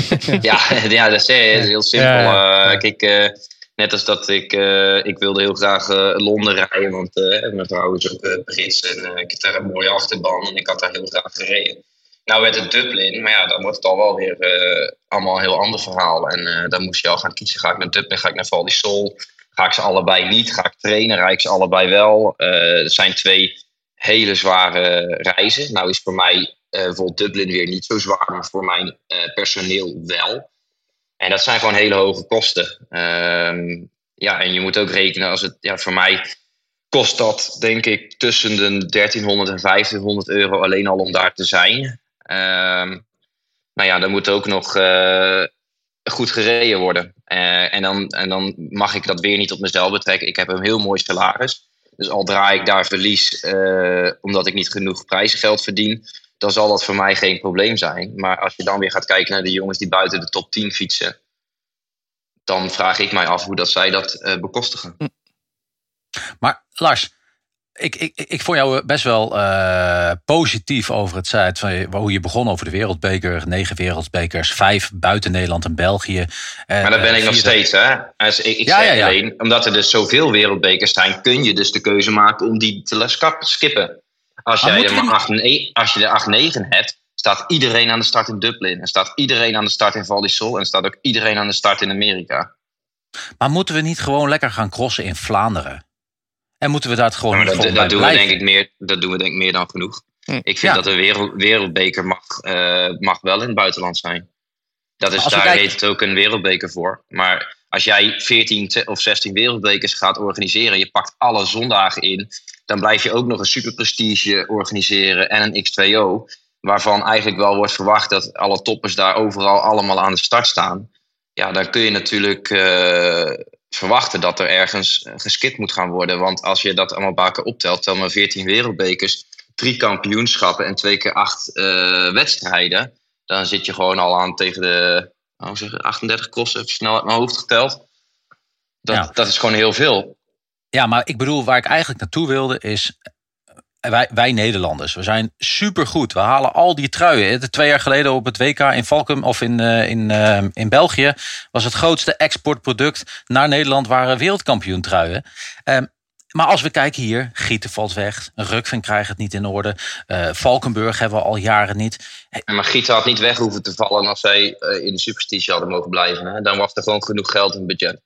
(laughs) ja, (laughs) ja, dat is, heel simpel. Ja, ja. Uh, kijk, Net als dat ik, uh, ik wilde heel graag uh, Londen rijden, want uh, mijn vrouw is ook Brits en ik heb daar een mooie achterban en ik had daar heel graag gereden. Nou werd het Dublin, maar ja, dan wordt het al wel weer allemaal een heel ander verhaal. En dan moest je al gaan kiezen, ga ik naar Dublin, ga ik naar Val Sol? Ga ik ze allebei niet? Ga ik trainen? Rijd ik ze allebei wel? Het zijn twee hele zware reizen. Nou is voor mij bijvoorbeeld Dublin weer niet zo zwaar, maar voor mijn personeel wel. En dat zijn gewoon hele hoge kosten. Um, ja, en je moet ook rekenen als het, ja, voor mij kost dat denk ik tussen de 1300 en 1500 euro alleen al om daar te zijn. Um, nou ja, dan moet ook nog uh, goed gereden worden. Uh, en, dan, en dan mag ik dat weer niet op mezelf betrekken. Ik heb een heel mooi salaris. Dus al draai ik daar verlies uh, omdat ik niet genoeg prijzengeld verdien, dan zal dat voor mij geen probleem zijn. Maar als je dan weer gaat kijken naar de jongens die buiten de top 10 fietsen, dan vraag ik mij af hoe dat zij dat uh, bekostigen. Hm. Maar Lars, ik, ik, ik vond jou best wel uh, positief over het feit van hoe je begon over de wereldbeker. Negen wereldbekers, vijf buiten Nederland en België. Uh, maar dat ben ik nog steeds, hè? Als ik, ik ja, zeg ja, ja. alleen, omdat er dus zoveel wereldbekers zijn, kun je dus de keuze maken om die te skippen. Als, jij er maar 8, als je er 8-9 hebt, staat iedereen aan de start in Dublin. En staat iedereen aan de start in Val di Sol. En staat ook iedereen aan de start in Amerika. Maar moeten we niet gewoon lekker gaan crossen in Vlaanderen? En moeten we daar gewoon, dat, dat, doen we denk ik meer, dat doen we denk ik meer dan genoeg. Hm. Ik vind dat de wereld, wereldbeker mag, uh, mag wel in het buitenland zijn. Dat is, daar heet het ook een wereldbeker voor. Maar als jij 14 of 16 wereldbekers gaat organiseren... je pakt alle zondagen in... dan blijf je ook nog een superprestige organiseren en een X2O... waarvan eigenlijk wel wordt verwacht dat alle toppers daar overal allemaal aan de start staan... ja, dan kun je natuurlijk uh, verwachten dat er ergens geskipt moet gaan worden. Want als je dat allemaal bij elkaar optelt... tel maar 14 wereldbekers, drie kampioenschappen en twee keer acht uh, wedstrijden... dan zit je gewoon al aan tegen de hoe zeg 38 crossen, snel uit mijn hoofd geteld. Dat, dat is gewoon heel veel. Ja, maar ik bedoel, waar ik eigenlijk naartoe wilde is. Wij, wij Nederlanders, we zijn supergoed. We halen al die truien. Twee jaar geleden op het WK in Valkum of in, uh, in, uh, in België was het grootste exportproduct naar Nederland waren wereldkampioen truien. Um, maar als we kijken hier, Gieten valt weg. Rukven krijgt het niet in orde. Valkenburg hebben we al jaren niet. Maar Gieten had niet weg hoeven te vallen als zij in de superstitie hadden mogen blijven. Hè? Dan was er gewoon genoeg geld in budget.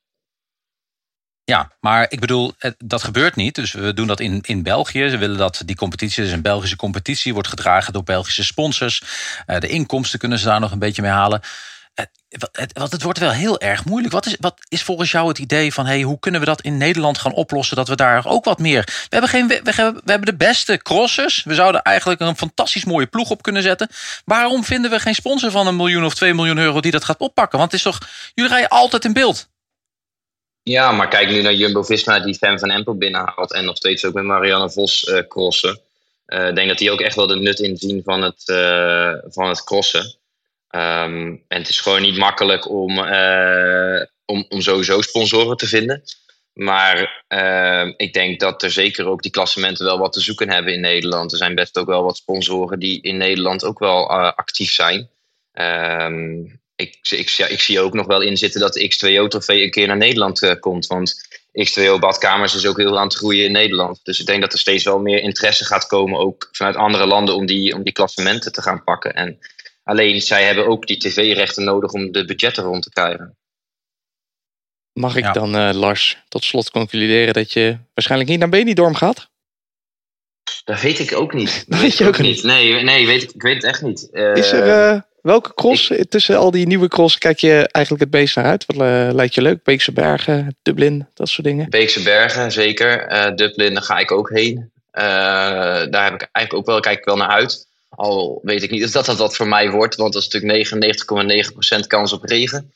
Ja, maar ik bedoel, dat gebeurt niet. Dus we doen dat in, in België. Ze willen dat die competitie, dus een Belgische competitie, wordt gedragen door Belgische sponsors. Uh, de inkomsten kunnen ze daar nog een beetje mee halen. Want het wordt wel heel erg moeilijk. Wat is, wat is volgens jou het idee van hey, hoe kunnen we dat in Nederland gaan oplossen? Dat we daar ook wat meer. We hebben, geen, we, hebben, we hebben de beste crossers. We zouden eigenlijk een fantastisch mooie ploeg op kunnen zetten. Waarom vinden we geen sponsor van een miljoen of twee miljoen euro die dat gaat oppakken? Want het is toch, jullie rijden altijd in beeld. Ja, maar kijk nu naar Jumbo-Visma die Fan van Empel binnenhaalt. En nog steeds ook met Marianne Vos uh, crossen. Ik denk dat die ook echt wel de nut inzien van het, van het crossen. Ehm, en het is gewoon niet makkelijk om, om, om sowieso sponsoren te vinden. Maar uh, ik denk dat er zeker ook die klassementen wel wat te zoeken hebben in Nederland. Er zijn best ook wel wat sponsoren die in Nederland ook wel actief zijn. Um, ik, ik, ja, ik zie ook nog wel in zitten dat de X2O-trofee een keer naar Nederland uh, komt. Want X2O Badkamers is ook heel aan het groeien in Nederland. Dus ik denk dat er steeds wel meer interesse gaat komen, ook vanuit andere landen, om die, om die klassementen te gaan pakken. En alleen zij hebben ook die tv-rechten nodig om de budgetten rond te krijgen. Mag ik dan, uh, Lars, tot slot concluderen dat je waarschijnlijk niet naar Benidorm gaat? Dat weet ik ook niet. (laughs) Dat weet, je ook niet. Nee, nee weet ik, ik weet het echt niet. Uh, is er, uh, welke cross ik, tussen al die nieuwe cross kijk je eigenlijk het meest naar uit? Wat lijkt je leuk? Beekse Bergen, Dublin, dat soort dingen? Beekse Bergen, zeker. Dublin, daar ga ik ook heen. daar heb ik eigenlijk ook wel, kijk ik wel naar uit. Al weet ik niet of dat dat wat voor mij wordt, want dat is natuurlijk 99,9% kans op regen.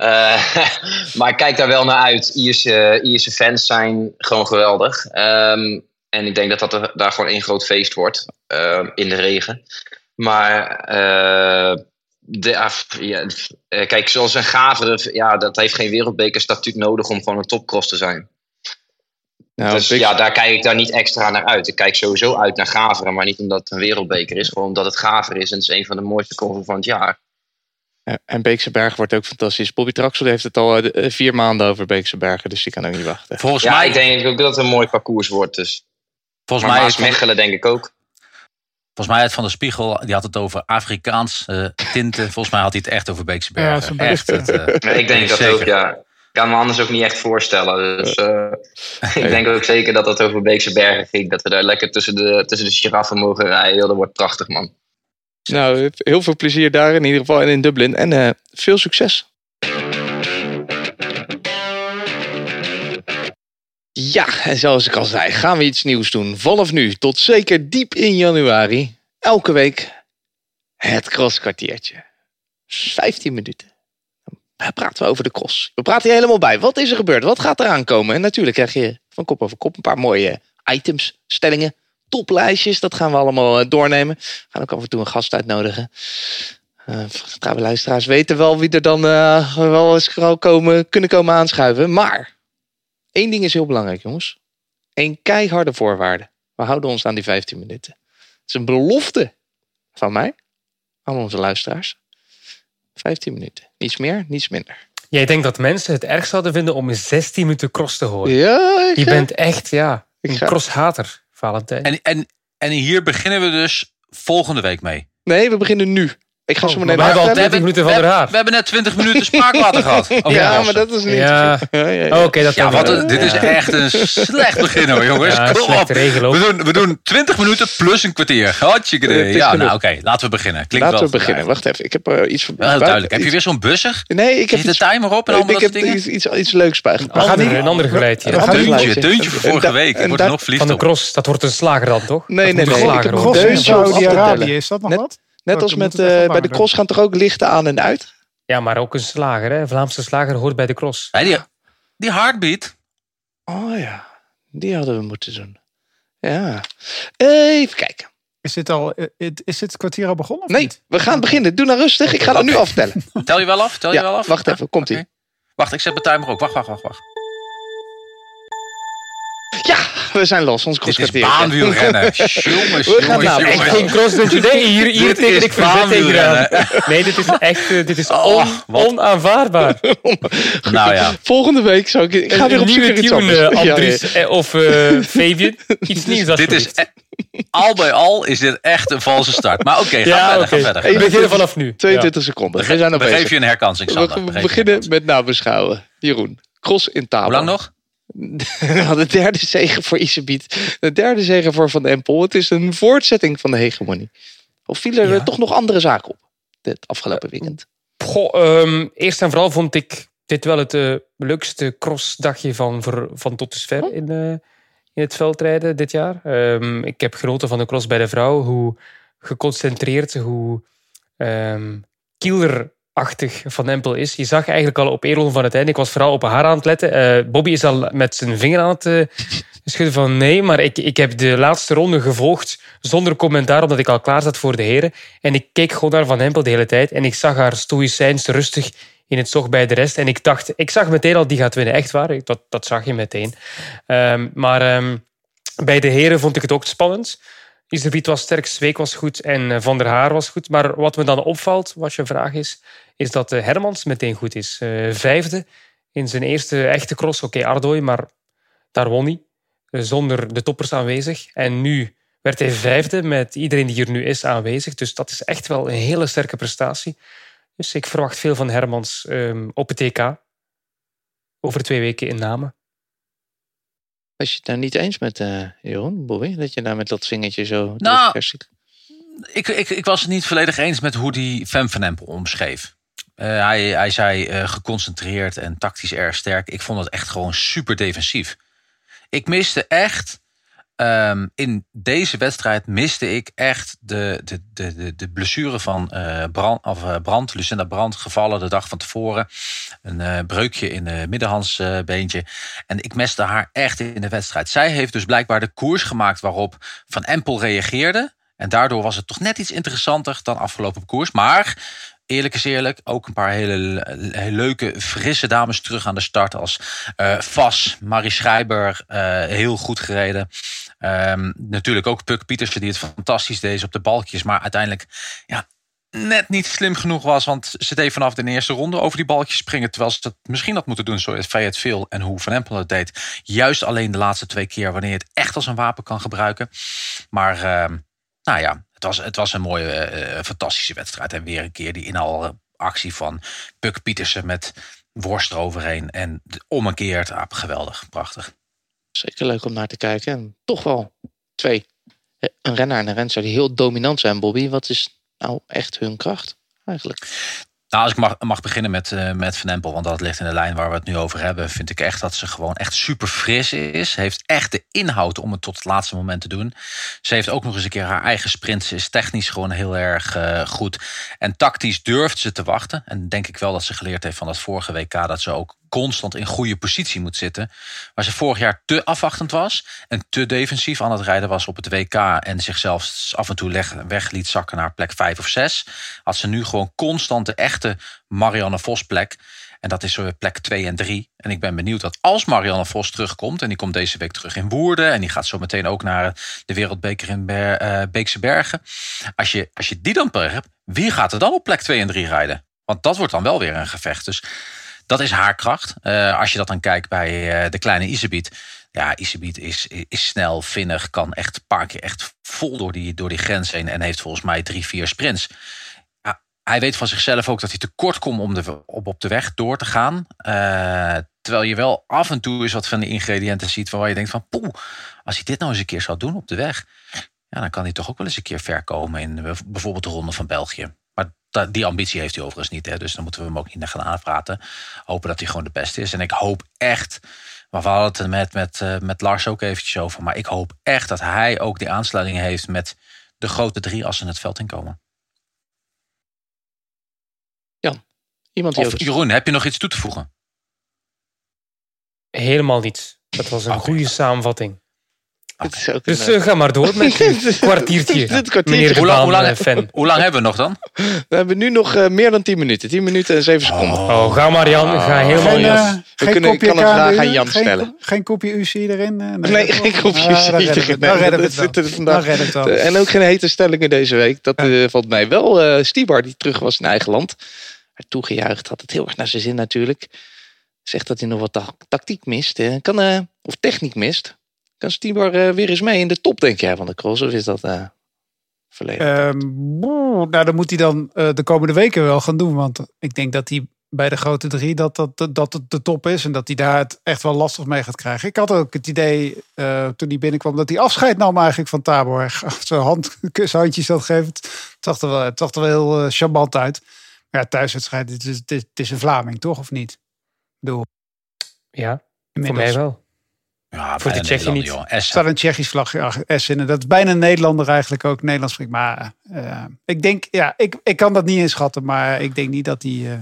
uh, (laughs) (laughs) maar ik kijk daar wel naar uit. Ierse, Ierse fans zijn gewoon geweldig. Um, en ik denk dat dat er, daar gewoon één groot feest wordt in de regen. Maar uh, de, ja, kijk, zoals een Gaveren, ja, dat heeft geen wereldbekerstatuut nodig om gewoon een topcross te zijn. Nou, dus ja, daar kijk ik daar niet extra naar uit. Ik kijk sowieso uit naar Gaveren, maar niet omdat het een wereldbeker is. Gewoon omdat het Gaveren is en het is een van de mooiste crossen van het jaar. En Beekse Bergen wordt ook fantastisch. Bobby Traxel heeft het al eh, eh, vier maanden over Beekse Bergen, dus die kan ook niet wachten. Volgens ja, mij... ik denk ook dat het een mooi parcours wordt. Dus. Volgens maar mij is Mechelen denk ik ook. Volgens mij het Van de Spiegel, die had het over Afrikaans uh, tinten. Volgens mij had hij het echt over Beekse Bergen. Ja, echt, het, uh, ik denk dat ook, ja kan me anders ook niet echt voorstellen. Dus uh, (laughs) ik denk ook zeker dat het over Beekse Bergen ging. Dat we daar lekker tussen de, tussen de giraffen mogen rijden. Dat wordt prachtig, man. Nou, heel veel plezier daar in ieder geval en in Dublin. En uh, veel succes. Ja, en zoals ik al zei, gaan we iets nieuws doen. Vanaf nu tot zeker diep in januari. Elke week het crosskwartiertje. 15 minuten praten we over de cross. We praten hier helemaal bij. Wat is er gebeurd? Wat gaat eraan komen? En natuurlijk krijg je van kop over kop een paar mooie items, stellingen, toplijstjes. Dat gaan we allemaal eh, doornemen. We gaan ook af en toe een gast uitnodigen. Uh, trouwe luisteraars weten wel wie er dan uh, wel eens komen, kunnen komen aanschuiven. Maar één ding is heel belangrijk, jongens. Eén keiharde voorwaarde. We houden ons aan die 15 minuten. Het is een belofte van mij aan onze luisteraars. 15 minuten. Niets meer, niets minder. Jij denkt dat mensen het erg zouden vinden om 16 minuten cross te horen? Ja, ik Je bent echt ja, een crosshater, Valentijn. En, en, en hier beginnen we dus volgende week mee. Nee, we beginnen nu. Ik ga oh, zo meteen. We hebben al 30 minuten van de haar. We hebben net 20 minuten (laughs) spraakwater gehad. ja, maar dat is niet. (laughs) Ja. ja, ja, Oké, dat ja, wat, dit is echt een slecht begin hoor, jongens. Ja, Kom op. We doen, we doen 20 minuten plus een kwartier. Hartstikke Ja, nou oké, laten we beginnen. Klinkt laten we beginnen. Wacht even, ik heb uh, iets. Wel heel duidelijk. Heb je weer zo'n bussig? Nee, ik heb. Zit de timer op en andere ik heb dingen? Iets, iets, iets leuks bij. We gaan hier een ander geluidje. Een deuntje, deuntje voor vorige week. Ik word nog verliefd Van de cross, dat wordt een slager dan toch? Nee, nee, nee. Deuntje Saudi-Arabië, is dat nog wat? Net oh, als met, uh, bij de cross gaan toch ook lichten aan en uit? Ja, maar ook een slager. Hè? Vlaamse slager hoort bij de cross. Ja, die, die heartbeat. Oh ja, die hadden we moeten doen. Ja. Even kijken. Is dit, al, eh, is dit kwartier al begonnen? Of nee, niet? we gaan beginnen. Doe nou rustig. Ik ga dat nu aftellen. Tel je wel af? Tel je ja, wel af? Wacht even, komt ie. Okay. Wacht, ik zet mijn timer ook. Wacht, wacht, wacht, wacht. Ja, (laughs) we zijn los. Ons crosskwartier. Dit is baanwielrennen. jongens, (laughs) we gaan nou, Echt geen crossdutje. Nee, hier, hier tegen ik verzet Nee, dit is echt uh, dit is oh, on, onaanvaardbaar. (laughs) nou ja. Volgende week zou ik... Ik ga weer op zoek naar tune, Andries ja, ja. of uh, Fabian. Iets nieuws Dit is... Al bij al is dit echt een valse start. Maar oké, okay, ga, ja, verder, okay. ga verder. Ik begin vanaf nu. 22 seconden. We, zijn we geven je een herkansing, Sander. We, we beginnen met nabeschouwen. Jeroen, cross in tafel. Hoe lang nog? (laughs) de derde zegen voor Isebiet. De derde zegen voor Van Empel. Het is een voortzetting van de hegemonie. Of vielen er toch nog andere zaken op dit afgelopen weekend? Goh, um, eerst en vooral vond ik dit wel het uh, leukste crossdagje van, van tot dusver oh. in, uh, in het veldrijden dit jaar. Um, ik heb genoten van de cross bij de vrouw. Hoe geconcentreerd, hoe um, achtig Van Empel is. Je zag eigenlijk al op Erol van het einde. Ik was vooral op haar aan het letten. Uh, Bobby is al met zijn vinger aan het uh, schudden van nee. Maar ik, ik heb de laatste ronde gevolgd zonder commentaar, omdat ik al klaar zat voor de heren. En ik keek gewoon naar Van Empel de hele tijd. En ik zag haar stoïcijns rustig in het zog bij de rest. En ik dacht, ik zag meteen al, die gaat winnen. Echt waar, dat, dat zag je meteen. Um, maar um, bij de heren vond ik het ook spannend. Iserbiet was sterk, Zweek was goed en eh, Van der Haar was goed. Maar wat me dan opvalt, wat je vraag is, is dat eh, Hermans meteen goed is. Uh, vijfde in zijn eerste echte cross. Oké, okay, Ardooi, maar daar won hij. Zonder de toppers aanwezig. En nu werd hij vijfde met iedereen die hier nu is aanwezig. Dus dat is echt wel een hele sterke prestatie. Dus ik verwacht veel van Hermans um, op het TK. Over twee weken in Namen. Was je het nou niet eens met uh, Jeroen, Bobby? Dat je daar met dat vingertje zo... Nou, ik, ik, ik was het niet volledig eens met hoe die Fem van Empel omschreef. Uh, hij, zei uh, geconcentreerd en tactisch erg sterk. Ik vond het echt gewoon super defensief. Ik miste echt Um, in deze wedstrijd miste ik echt de, de, de, de blessure van uh, brand, of, brand, Lucinda Brand, gevallen de dag van tevoren. Een breukje in de middenhandsbeentje. en ik miste haar echt in de wedstrijd. Zij heeft dus blijkbaar de koers gemaakt waarop Van Empel reageerde. En daardoor was het toch net iets interessanter dan afgelopen koers. Maar eerlijk is eerlijk, ook een paar hele, hele, leuke, frisse dames terug aan de start. Als uh, Vas, Marie Schrijber, uh, heel goed gereden. Um, natuurlijk ook Puk Pietersen, die het fantastisch deed op de balkjes. Maar uiteindelijk, ja, net niet slim genoeg was. Want ze deed vanaf de eerste ronde over die balkjes springen. Terwijl ze het misschien had moeten doen zoals Fayette veel en hoe Van Empel het deed. Juist alleen de laatste twee keer wanneer je het echt als een wapen kan gebruiken. Maar uh, nou ja, het was, het was een mooie, uh, fantastische wedstrijd. En weer een keer die inhaalactie van Puk Pietersen met worst eroverheen. En omgekeerd, ah, geweldig, prachtig. Zeker leuk om naar te kijken. En toch wel twee. Een renner en een renster die heel dominant zijn, Bobby. Wat is nou echt hun kracht eigenlijk? Nou, als ik mag, mag beginnen met, uh, met Van Empel, want dat ligt in de lijn waar we het nu over hebben, vind ik echt dat ze gewoon echt super fris is. Heeft echt de inhoud om het tot het laatste moment te doen. Ze heeft ook nog eens een keer haar eigen sprint. Ze is technisch gewoon heel erg uh, goed. En tactisch durft ze te wachten. En denk ik wel dat ze geleerd heeft van dat vorige WK dat ze ook constant in goede positie moet zitten. Waar ze vorig jaar te afwachtend was en te defensief aan het rijden was op het WK en zichzelf af en toe leg, weg liet zakken naar plek 5 of 6, had ze nu gewoon constant de echte Marianne Vos plek. En dat is zo plek 2 en 3. En ik ben benieuwd dat als Marianne Vos terugkomt... en die komt deze week terug in Woerden... en die gaat zo meteen ook naar de Wereldbeker in Ber, uh, Beekse Bergen. Als je, als je die dan hebt, wie gaat er dan op plek 2 en 3 rijden? Want dat wordt dan wel weer een gevecht. Dus dat is haar kracht. Uh, als je dat dan kijkt bij uh, de kleine Isebiet. Ja, Isebiet is, is snel, vinnig, kan echt een paar keer echt vol door die, door die grens heen. En heeft volgens mij drie, vier sprints. Hij weet van zichzelf ook dat hij tekort komt om op, op de weg door te gaan. Uh, terwijl je wel af en toe eens wat van de ingrediënten ziet waar je denkt van poeh, als hij dit nou eens een keer zou doen op de weg. Ja, dan kan hij toch ook wel eens een keer ver komen in bijvoorbeeld de Ronde van België die ambitie heeft hij overigens niet. Hè, dus dan moeten we hem ook niet gaan aanpraten. Hopen dat hij gewoon de beste is. En ik hoop echt. Maar we hadden het met, met, uh, met Lars ook eventjes over. Maar ik hoop echt dat hij ook die aansluiting heeft met de grote drie als ze het veld inkomen. Ja, iemand die of, Jeroen, heb je nog iets toe te voegen? Helemaal niet. Dat was een okay. goede samenvatting. Okay. Dus uh, ga maar door met (laughs) een kwartiertje. kwartiertje. Hoe, lang, hoe, lang, fan. hoe lang hebben we nog dan? We hebben nu nog uh, meer dan 10 minuten. 10 minuten en 7 seconden. Oh, oh ga maar Jan. Ga helemaal geen, uh, We kunnen, ik kan een vraag aan Jan geen, stellen. Geen kopje UC erin? nee, nee geen kopje ah, UC erin. Dan redden we het wel. Vandaag. En ook geen hete stellingen deze week. Dat ja. valt mij wel. Stibar die terug was in eigen land. Werd toegejuicht. Had het heel erg naar zijn zin natuurlijk. Zegt dat hij nog wat tactiek mist. Kan, of techniek mist. Kan Stiebar uh, weer eens mee in de top, denk jij, van de cross? Of is dat uh, verleden? Um, nou, dan moet hij dan uh, de komende weken wel gaan doen. Want ik denk dat hij bij de grote drie dat, dat, dat het de top is. En dat hij daar het echt wel lastig mee gaat krijgen. Ik had ook het idee toen hij binnenkwam dat hij afscheid nam eigenlijk van Tabor. Zijn hand, (laughs) kushandjes dat geeft. Het zag er wel, het zag er wel heel charmant uit. Maar ja, thuiswedstrijd, het is, het is een Vlaming, toch? Of niet? Ik bedoel, ja, voor mij wel. Ja, Voor de Nederlander, niet. joh. Er staat een Tsjechisch vlagje achter S in. En dat is bijna een Nederlander eigenlijk ook Nederlands spreekt. Maar eh, ik denk, ja, ik, ik kan dat niet inschatten. Maar ik denk niet dat die... eh,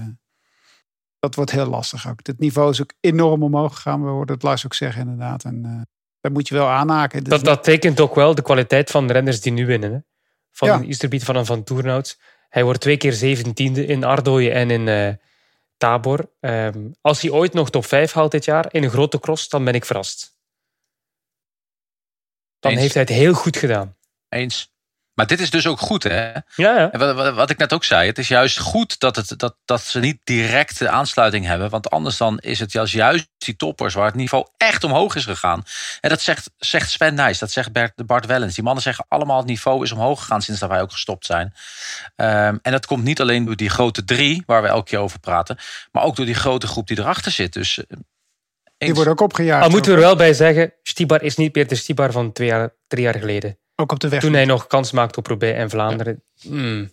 dat wordt heel lastig ook. Het niveau is ook enorm omhoog gegaan. We hoorden het Lars ook zeggen inderdaad. En eh, daar moet je wel aanhaken. Dus Dat, dat tekent ook wel de kwaliteit van de renners die nu winnen. Hè? Van Ja. een Isterbiet van een Van Toernout. Hij wordt twee keer zeventiende in Ardooien en in eh, Tabor. Ehm, als hij ooit nog top 5 haalt dit jaar in een grote cross, dan ben ik verrast. Dan Eens. heeft hij het heel goed gedaan. Eens. Maar dit is dus ook goed, hè? Ja, ja. En wat, wat, wat ik net ook zei, het is juist goed dat, het, dat, dat ze niet directe aansluiting hebben. Want anders dan is het juist, juist die toppers waar het niveau echt omhoog is gegaan. En dat zegt, zegt Sven Nijs, dat zegt Bert, Bart Wellens. Die mannen zeggen allemaal het niveau is omhoog gegaan sinds dat wij ook gestopt zijn. Ehm, en dat komt niet alleen door die grote drie, waar we elke keer over praten. Maar ook door die grote groep die erachter zit. Dus eh, die worden ook opgejaagd. Al moeten we er wel bij zeggen, Stibar is niet meer de Stibar van twee jaar, drie jaar geleden. ook op de weg. Toen hij nog kans maakte op Roubaix en Vlaanderen. Hmm,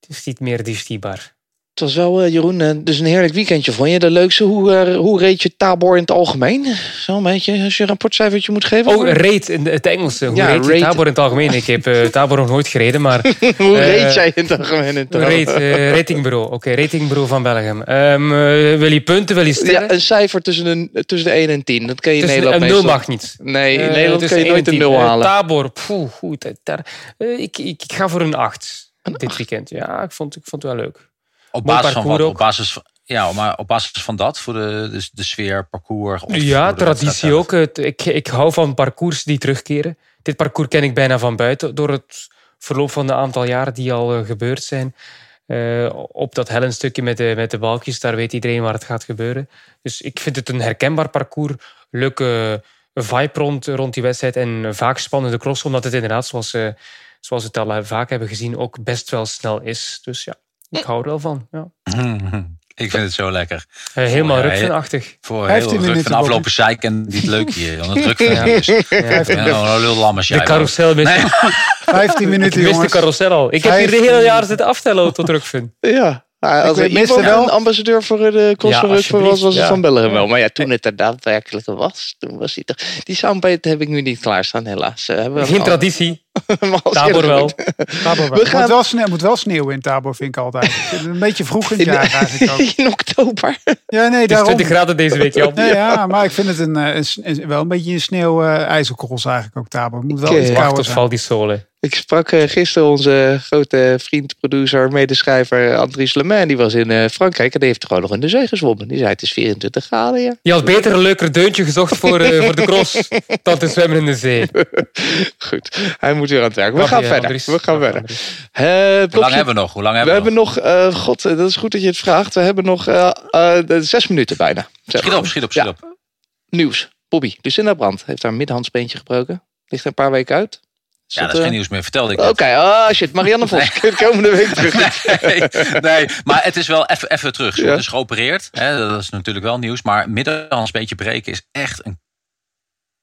het is niet meer die Stibar. Het was wel, eh, Jeroen, eh, dus een heerlijk weekendje vond je. De leukste, hoe, eh, hoe reed je Tabor in het algemeen? Zo'n beetje, als je een rapportcijfertje moet geven. Oh, rate in het Engelse. Hoe Ja, reed je. Tabor in het algemeen? Ik heb Tabor nog nooit gereden, maar (laughs) hoe reed jij in het algemeen in het rate, eh, ratingbureau. Oké, ratingbureau van Belgium. Ehm, eh, wil je punten, wil je sterren? Ja, een cijfer tussen, een, tussen de 1 en 10. Dat kan je in Nederland een nul meestal- mag niet. Nee, in Nederland kan je nooit en een tien. 0 Eh, halen. Tabor, poeh, goed. daar- ik, ik, ik ga voor een 8 dit weekend. Ja, ik vond, ik vond het wel leuk. Op basis van wat? Op basis van, ja, maar op basis van dat, voor de, de, de sfeer, parcours. Of ja, traditie ook. Het- Ik, ik hou van parcours die terugkeren. Dit parcours ken ik bijna van buiten door het verloop van de aantal jaren die al eh, gebeurd zijn. Eh, op dat hellenstukje met de, met de balkjes, daar weet iedereen waar het gaat gebeuren. Dus ik vind het een herkenbaar parcours. Leuke vibe rond, rond die wedstrijd en vaak spannende cross, omdat het inderdaad, zoals, eh, zoals we het al eh, vaak hebben gezien, ook best wel snel is. Dus ja, ik hou er wel van. Ja. (laughs) Ik vind het zo lekker. Eh, helemaal rukvenachtig. Voor 15 heel ruk minuten, van aflopen zeiken. Niet leuk hier. Want het druk van Ja. is. (laughs) Ja. Ja, een lul lammers. De carousel mist, Nee. (laughs) 15 ik minuten, mist de jongens. carousel al. Ik heb hier de 15 hele jaar zitten aftellen tot Rukven. Ja. Maar als Ik iemand wel- een ambassadeur voor de Cross Ja, van Rukven was, was het van. Belgium wel. Maar ja, toen het er daadwerkelijk was, toen was hij toch... Die soundbite heb ik nu niet klaarstaan, helaas. Eh, Geen al- traditie. (laughs) Tabor wel. Tabor wel. We gaan- moet, wel sneeuw, moet wel sneeuw in Tabor, vind ik altijd. Een beetje vroeg in het jaar eigenlijk ook. (laughs) In oktober. Ja, nee, Het is daarom. 20 graden deze week, Jan. (laughs) Nee, ja, maar ik vind het een, eh, een, wel een beetje een sneeuw eh ijzerkorrels eigenlijk ook Tabor. Het moet wel Ik, iets eh, Wacht kouder tot zijn. Val di Sole. Ik sprak eh, gisteren onze grote vriend, producer, medeschrijver Andries Lemain. Die was in eh, Frankrijk en die heeft gewoon nog in de zee gezwommen. Die zei het is 24 graden, ja. Je had beter een leuker deuntje gezocht voor, eh, voor de cross (laughs) dan te zwemmen in de zee. Goed, hij moet weer aan het werk. We gaan verder. Andries. We gaan verder. Hoe lang hebben we nog? Hoe lang we hebben we, hebben nog, eh, god, dat is goed dat je het vraagt. We hebben nog eh, eh, zes minuten bijna. Schiet op, schiet op, schiet Ja. op. Nieuws. Bobby, Lucinda Brandt heeft haar middenhandsbeentje gebroken. Ligt er een paar weken uit. Ja, dat is geen nieuws meer. Vertelde ik Oké, ah shit. Marianne Vos, (laughs) komende week (laughs) terug. Nee, nee, maar het is wel even, even terug. Ze Ja. is geopereerd. Hè, dat is natuurlijk wel nieuws. Maar middenhands beetje breken is echt een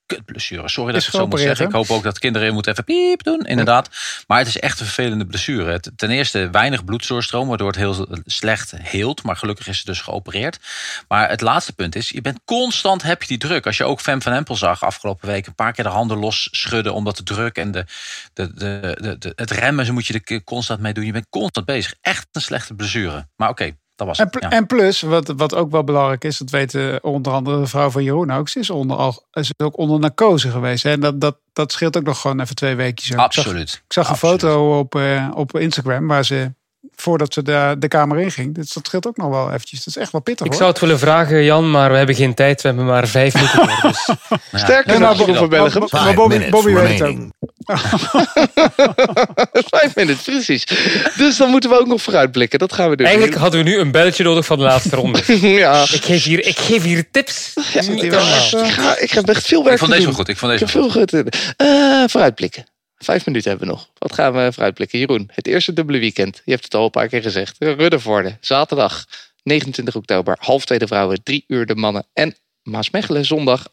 kutblessure. Sorry dat Is ik het zo moet zeggen. Ik hoop ook dat kinderen moeten even piep doen. Inderdaad. Maar het is echt een vervelende blessure. Het- Ten eerste weinig bloeddoorstroom. Waardoor het heel slecht heelt. Maar gelukkig is ze dus geopereerd. Maar het laatste punt is. Je bent constant heb je die druk. Als je ook Fem van Empel zag afgelopen week. Een paar keer de handen los schudden. Omdat de druk en de, de, de, de, de- het remmen. Ze moet je er constant mee doen. Je bent constant bezig. Echt een slechte blessure. Maar oké. Dat was En, het. pl- Ja. en plus, wat, wat ook wel belangrijk is, dat weten onder andere de vrouw van Jeroen ook. Ze is, onder, is ook onder narcose geweest. Hè? En dat, dat, dat scheelt ook nog gewoon even twee weekjes. ook. Ik zag, Absoluut. ik zag een foto op, eh, op Instagram waar ze, voordat ze de, de kamer in ging. Dus dat scheelt ook nog wel eventjes. Dat is echt wel pittig Ik hoor. zou het willen vragen, Jan, maar we hebben geen tijd. We hebben maar vijf minuten meer. Dus (laughs) Ja. Sterker maar- Jeroen van Bellegem. maar- Bobby- Bobby weet het. (laughs) Vijf minuten, precies. Dus dan moeten we ook nog vooruitblikken. Dat gaan we doen. eigenlijk hadden we nu een belletje nodig van de laatste (laughs) ronde. ja. Ik geef hier, ik geef hier tips. Ik, ga, ik heb echt veel werk Ik vond te deze doen. wel goed. Ik vond Ik deze heb goed. veel goed te doen. Eh, vooruitblikken. Vijf minuten hebben we nog. Wat gaan we vooruitblikken? Jeroen, het eerste dubbele weekend. Je hebt het al een paar keer gezegd. Ruddervoorde, zaterdag 29 oktober. Half twee de vrouwen, drie uur de mannen. En Maasmechelen, zondag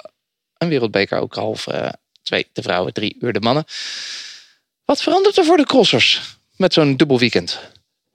een wereldbeker. Ook half eh, twee de vrouwen, drie uur de mannen. Wat verandert er voor de crossers met zo'n dubbel weekend?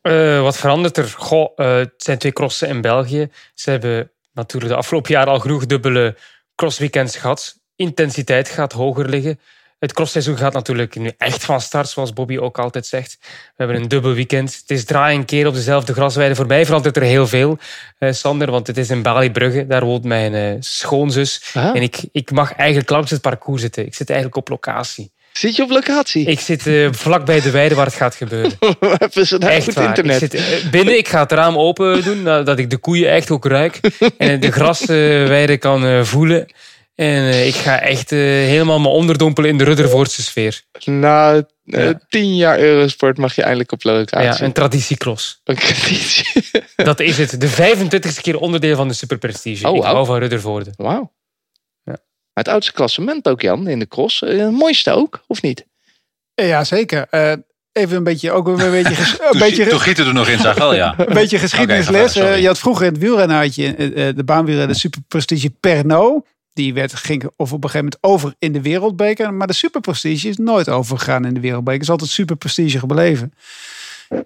Eh, wat verandert er? Goh, eh, het zijn twee crossen in België. Ze hebben natuurlijk de afgelopen jaren al genoeg dubbele crossweekends gehad. intensiteit gaat hoger liggen. Het crossseizoen gaat natuurlijk nu echt van start, zoals Bobby ook altijd zegt. We hebben een dubbel weekend. Het is draai een keer op dezelfde grasweide. Voor mij verandert er heel veel, eh, Sander, want het is in Bali-Brugge. Daar woont mijn eh, schoonzus. En ik, ik mag eigenlijk langs het parcours zitten. Ik zit eigenlijk op locatie. Zit je op locatie? Ik zit eh, vlak bij de weide waar het gaat gebeuren. (laughs) Hebben ze een heel Echt goed waar. internet? Ik zit eh, binnen, ik ga het raam open doen, dat ik de koeien echt ook ruik. (laughs) En de grasweide kan eh, voelen. En eh, ik ga echt eh, helemaal me onderdompelen in de Ruddervoortse sfeer. Na Ja. tien jaar Eurosport mag je eindelijk op Ja, locatie. een traditiecross. Een kredietje. (laughs) Dat is het. De 25e keer onderdeel van de Superprestige. Oh, ik wauw. hou van Ruddervoorde. Wauw. Ja. Het oudste klassement ook, Jan, in de cross. Het mooiste ook, of niet? Ja, zeker. Eh, even een beetje, ook weer een beetje, ges- (laughs) een Toen, beetje, toen giet het er nog in, zag wel, ja. (laughs) een beetje geschiedenisles. Je had vroeger in het wielrennen had je de baanwielrennen de superprestige Pernod. Die werd, ging of op een gegeven moment over in de wereldbeker. Maar de superprestige is nooit overgegaan in de wereldbeker. is altijd superprestige gebleven.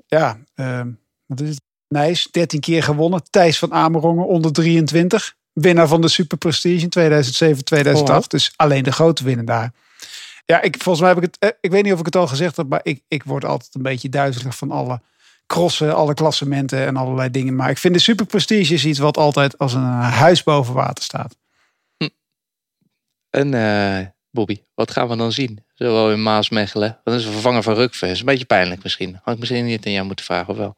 Ja, ehm, wat is het? Nijs, 13 keer gewonnen. Thijs van Amerongen, onder 23. Winnaar van de superprestige in 2007, 2008. Oh, wow. Dus alleen de grote winnen daar. Ja, ik, volgens mij heb ik het. eh, Ik weet niet of ik het al gezegd heb, maar ik, ik word altijd een beetje duizelig van alle crossen, alle klassementen en allerlei dingen. Maar ik vind de super prestige is iets wat altijd als een huis boven water staat. En eh, Bobby, wat gaan we dan zien? Zowel in Maasmechelen. Dat is een vervanger van Rukve. is een beetje pijnlijk misschien. Had ik misschien niet aan jou moeten vragen, of wel?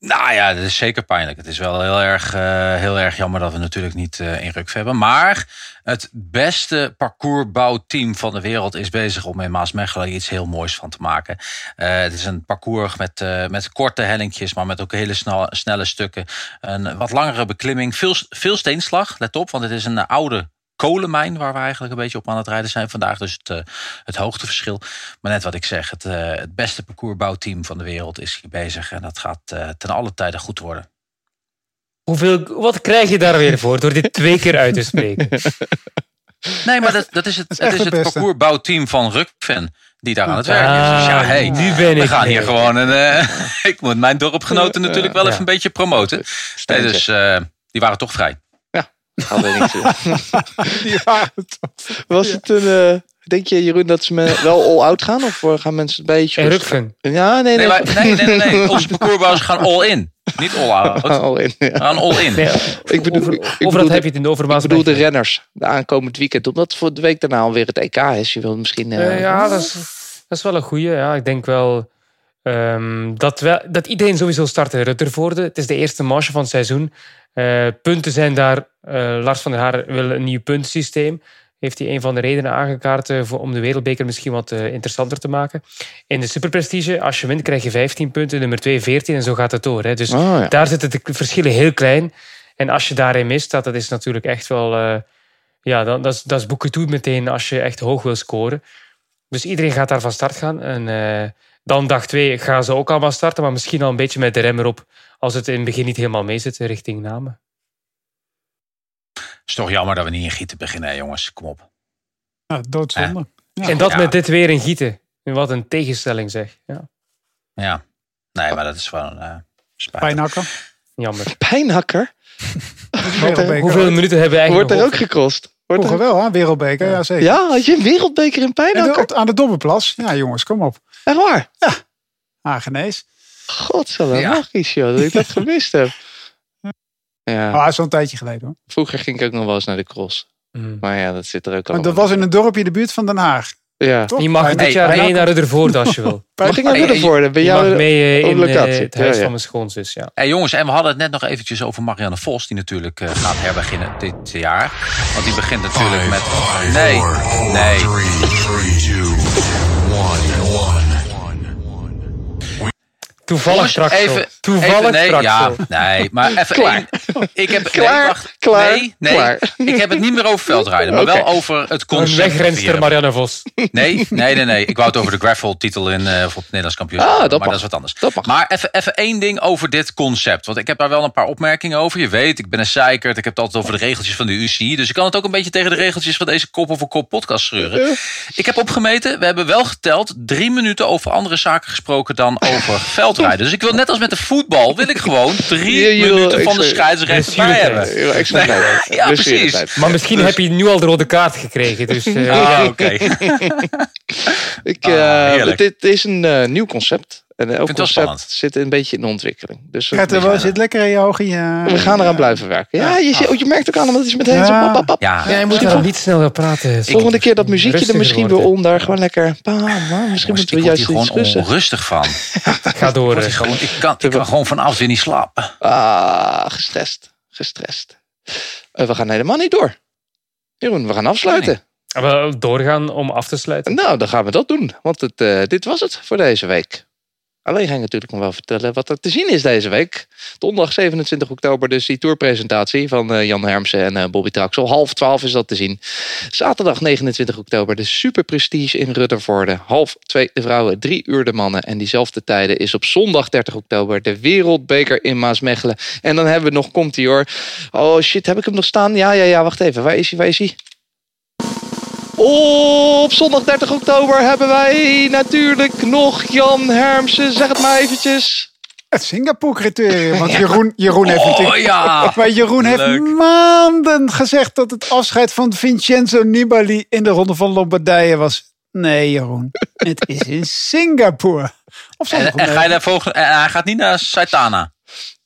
Nou ja, dat is zeker pijnlijk. Het is wel heel erg, eh, heel erg jammer dat we natuurlijk niet eh, in Rukve hebben. Maar het beste parcoursbouwteam van de wereld is bezig om in Maasmechelen iets heel moois van te maken. Het is een parcours met, met korte hellinkjes, maar met ook hele snel, snelle stukken. Een wat langere beklimming, veel, veel steenslag, let op, want het is een oude kolenmijn waar we eigenlijk een beetje op aan het rijden zijn vandaag. Dus het, eh, het hoogteverschil. Maar net wat ik zeg, het, eh, het beste parcoursbouwteam van de wereld is hier bezig. En dat gaat eh, ten alle tijde goed worden. Hoeveel, wat krijg je daar weer voor door dit twee keer uit te spreken? (laughs) Nee, maar dat, dat is het, is het, is het parcoursbouwteam van Rukven die daar aan het werk is. Dus ja, Ah, hey, nu ben ik we gaan hier gewoon een... eh, (laughs) ik moet mijn dorpgenoten natuurlijk wel even een beetje promoten. Nee, dus eh, die waren toch vrij. Gaan we niks. Die waren. Was het een... eh, denk je, Jeroen, dat ze me wel all-out gaan? Of eh, gaan mensen een beetje... En rustig- Rukven. Ja, nee, nee. Nee, maar, nee, nee, nee. Onze parcoursbouwers gaan all in. Niet all out. We (laughs) All in, ja. gaan all in. Nee, Ik bedoel, over, ik over bedoel dat heb je het in de Ik Overmaas. bedoel de renners, de aankomend weekend. Omdat voor de week daarna alweer het EK is. Je wil misschien... eh, Eh, ja, dat is, dat is wel een goeie. Ja, ik denk wel, ehm, dat, wel dat iedereen sowieso start in Ruttervoorde. Het is de eerste marge van het seizoen. Eh, punten zijn daar. eh, Lars van der Haar wil een nieuw puntensysteem. Heeft hij een van de redenen aangekaart eh, voor, om de wereldbeker misschien wat interessanter te maken. In de superprestige, als je wint, krijg je 15 punten. Nummer 2 14 en zo gaat het door. Hè. Dus Oh, ja. daar zitten de verschillen heel klein. En als je daarin mist, dat, dat is natuurlijk echt wel... ja, dan, dat, is, dat is boeken toe meteen als je echt hoog wil scoren. Dus iedereen gaat daar van start gaan. En dan dag twee gaan ze ook allemaal starten, maar misschien al een beetje met de rem erop als het in het begin niet helemaal mee zit richting namen. is toch jammer dat we niet in gieten beginnen, hè, jongens. Kom op. Ja, doodzonde. Ja. en dat Ja. met dit weer in gieten. Wat een tegenstelling zeg. Ja, Ja. Nee, maar dat is gewoon uh, spijtig. Pijnakker. jammer. Pijnhakker? (laughs) Wereldbeker. Hoeveel minuten hebben we eigenlijk Wordt er ook gekost? Wordt er... Vroeger wel, hè? Wereldbeker. Ja, zeker. Ja, had je een wereldbeker in En de- Pijnhakker? op- aan de Dobberplas. Ja, jongens, kom op. Echt waar? Hagenees. Godzijdank, Ja. magisch joh, dat ik dat (laughs) gemist heb. Ja, Ah, zo'n tijdje geleden hoor. vroeger ging ik ook nog wel eens naar de cross. Mm. Maar ja, dat zit er ook al. Maar dat was in een dorpje in de buurt van Den Haag. Ja. Toch? Je mag dit jaar mee naar als je wil. Mag ik naar Hey, Ruddervoorde? Ben jou... mee op in locatie. het huis Ja, ja. van mijn schoonzus. Ja. Hey jongens, en we hadden het net nog eventjes over Marianne Vos, die natuurlijk eh, gaat herbeginnen dit jaar. Want die begint natuurlijk met. Nee, nee. Toevallig straks even. Toevallig even, nee, straks ja, nee, maar even (laughs) Klaar. één- Ik heb, Klaar, nee, wacht, klaar, nee, nee, klaar. ik heb het niet meer over veldrijden, maar (laughs) wel over het Een concept. wegrenster vieren. Marianne Vos. Nee, nee, nee, nee. Ik wou het over de gravel-titel in uh, op het Nederlands kampioenschap. Ah, dat maar mag. dat is wat anders. Dat mag. Maar even, even één ding over dit concept. Want ik heb daar wel een paar opmerkingen over. Je weet, ik ben een zeikert. Ik heb het altijd over de regeltjes van de UCI. Dus ik kan het ook een beetje tegen de regeltjes van deze kop over kop podcast scheuren. Ik heb opgemeten, we hebben wel geteld drie minuten over andere zaken gesproken dan over (laughs) rijden. Dus ik wil net als met de voetbal, wil ik gewoon drie minuten van de scheidsrechter bij hebben. Tijd. ja, Blessuretijd. precies. Maar misschien heb je nu al de rode kaart gekregen. Dus eh, (laughs) Ah, oké. (laughs) Ik, Ah, eh, dit is een eh, nieuw concept. En elk wel concept spannend. zit een beetje in de ontwikkeling. Dus Gert, we, we zit lekker in je ogen. Ja. we gaan eraan blijven werken. Ja, je, ziet- oh, je merkt ook aan, omdat het is meteen zo Ja. pap, pap, pap. Ja, ja, je moet daarom niet snel gaan praten. Volgende keer dat muziekje er misschien weer. Daar gewoon lekker. Bam, bam. Misschien Jongens, moeten we juist gewoon rusten. onrustig van. (laughs) Ga door. Ik, gewoon, ik, kan, ik kan gewoon vanavond weer niet slapen. Ah, gestrest. Gestrest. Eh, we gaan helemaal niet door. Jeroen, we gaan afsluiten. Wel doorgaan om af te sluiten. Nou, dan gaan we dat doen. Want het, eh, dit was het voor deze week. Alleen ga ik natuurlijk nog wel vertellen wat er te zien is deze week. Donderdag 27 oktober dus die tourpresentatie van eh, Jan Hermsen en eh, Bobby Traxel. Half twaalf is dat te zien. Zaterdag 29 oktober de Super Prestige in Ruddervoorde. Half twee de vrouwen, drie uur de mannen. En diezelfde tijden is op zondag 30 oktober de Wereldbeker in Maasmechelen. En dan hebben we nog, komt hij hoor. Oh shit, heb ik hem nog staan? Ja, ja, ja, wacht even. Waar is hij? Waar is hij? Op zondag 30 oktober hebben wij natuurlijk nog Jan Hermsen. Zeg het maar eventjes. Het Singapore-criterium. Want (laughs) Jeroen, Jeroen heeft natuurlijk... Oh ja! Maar Jeroen heeft maanden gezegd dat het afscheid van Vincenzo Nibali in de ronde van Lombardije was. Nee, Jeroen. Het is in Singapore. Of En, en ga je daar volgende, en hij gaat niet naar Saitana.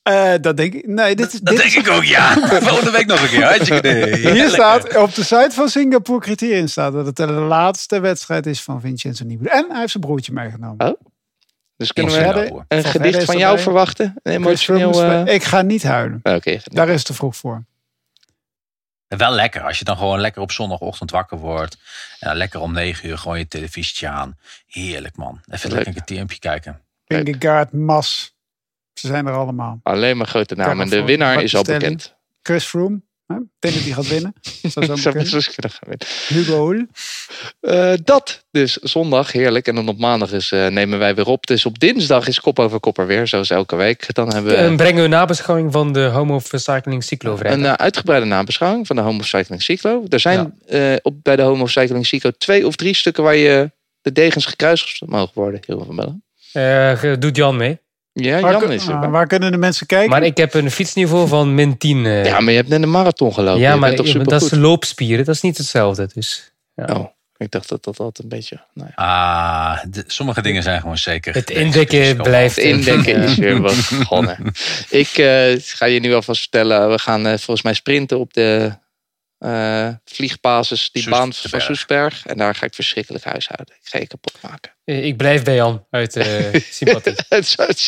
Eh, dat denk ik. Nee, dit, is- Dat dit denk is- ik ook, ja. (laughs) Volgende week nog een keer. Hartstikke. Hier staat op de site van Singapore Criterium staat dat het de laatste wedstrijd is van Vincenzo Nibali. En hij heeft zijn broertje meegenomen. Oh, Dus kunnen we een Van gedicht van jou erbij. verwachten? Een emotioneel... Eh, Ik ga niet huilen. Oké, Daar is het te vroeg voor. Wel lekker, als je dan gewoon lekker op zondagochtend wakker wordt. En dan lekker om negen uur gewoon je televisietje aan. Heerlijk man. Even Leuk. lekker een TMP kijken. Leuk. Vingegaard, Mas. Ze zijn er allemaal. alleen maar grote namen. En de winnaar is al bekend. Chris Froome. hè? Ik denk dat hij gaat winnen. (laughs) Zou zo Zou gaan winnen. Hugo Hul. Eh, dat dus zondag, heerlijk. En dan op maandag is, eh, nemen wij weer op. Dus op dinsdag is kop over kop er weer, zoals elke week. Dan hebben we En brengen we een nabeschouwing van de Homo Cycling Cyclo vrij. een eh, uitgebreide nabeschouwing van de Homo Cycling Cyclo. Er zijn eh, op, bij de Homo Cycling Cyclo twee of drie stukken waar je de degens gekruist mogen worden. Heel veel van bellen. Eh, doet Jan mee. Ja, Waar, Jan is er. ah, waar kunnen de mensen kijken? Maar ik heb een fietsniveau van min 10. eh. Ja, maar je hebt net een marathon gelopen. ja, je maar bent toch dat is loopspieren. Dat is niet hetzelfde. Dus, ja. Oh, ik dacht dat dat altijd een beetje... Nou ja. Ah, de- sommige dingen zijn gewoon zeker. Het indekken blijft... Het indekken is weer (laughs) wat begonnen. Ik eh, ga je nu alvast vertellen. We gaan eh, volgens mij sprinten op de eh, vliegbasis. Die baan van. Soesberg. En daar ga ik verschrikkelijk huishouden. Ik ga je kapot maken. Eh, Ik blijf bij Jan uit eh, (laughs) sympathie. (laughs) Het is uit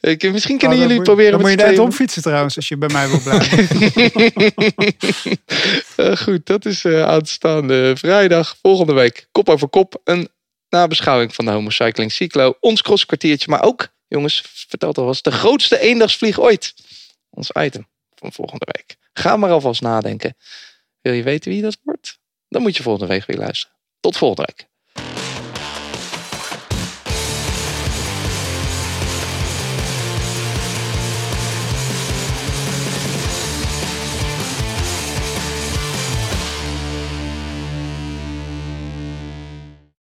misschien Oh, kunnen dan jullie moet- proberen Dan moet je net omfietsen trouwens, als je bij mij wil blijven. (laughs) Goed, dat is eh, aanstaande vrijdag volgende week. Kop over kop. Een nabeschouwing van de Homo Cycling Cyclo. Ons crosskwartiertje. Maar ook, jongens, vertelt al was de grootste eendagsvlieg ooit. Ons item van volgende week. Ga maar alvast nadenken. Wil je weten wie dat wordt? Dan moet je volgende week weer luisteren. Tot volgende week.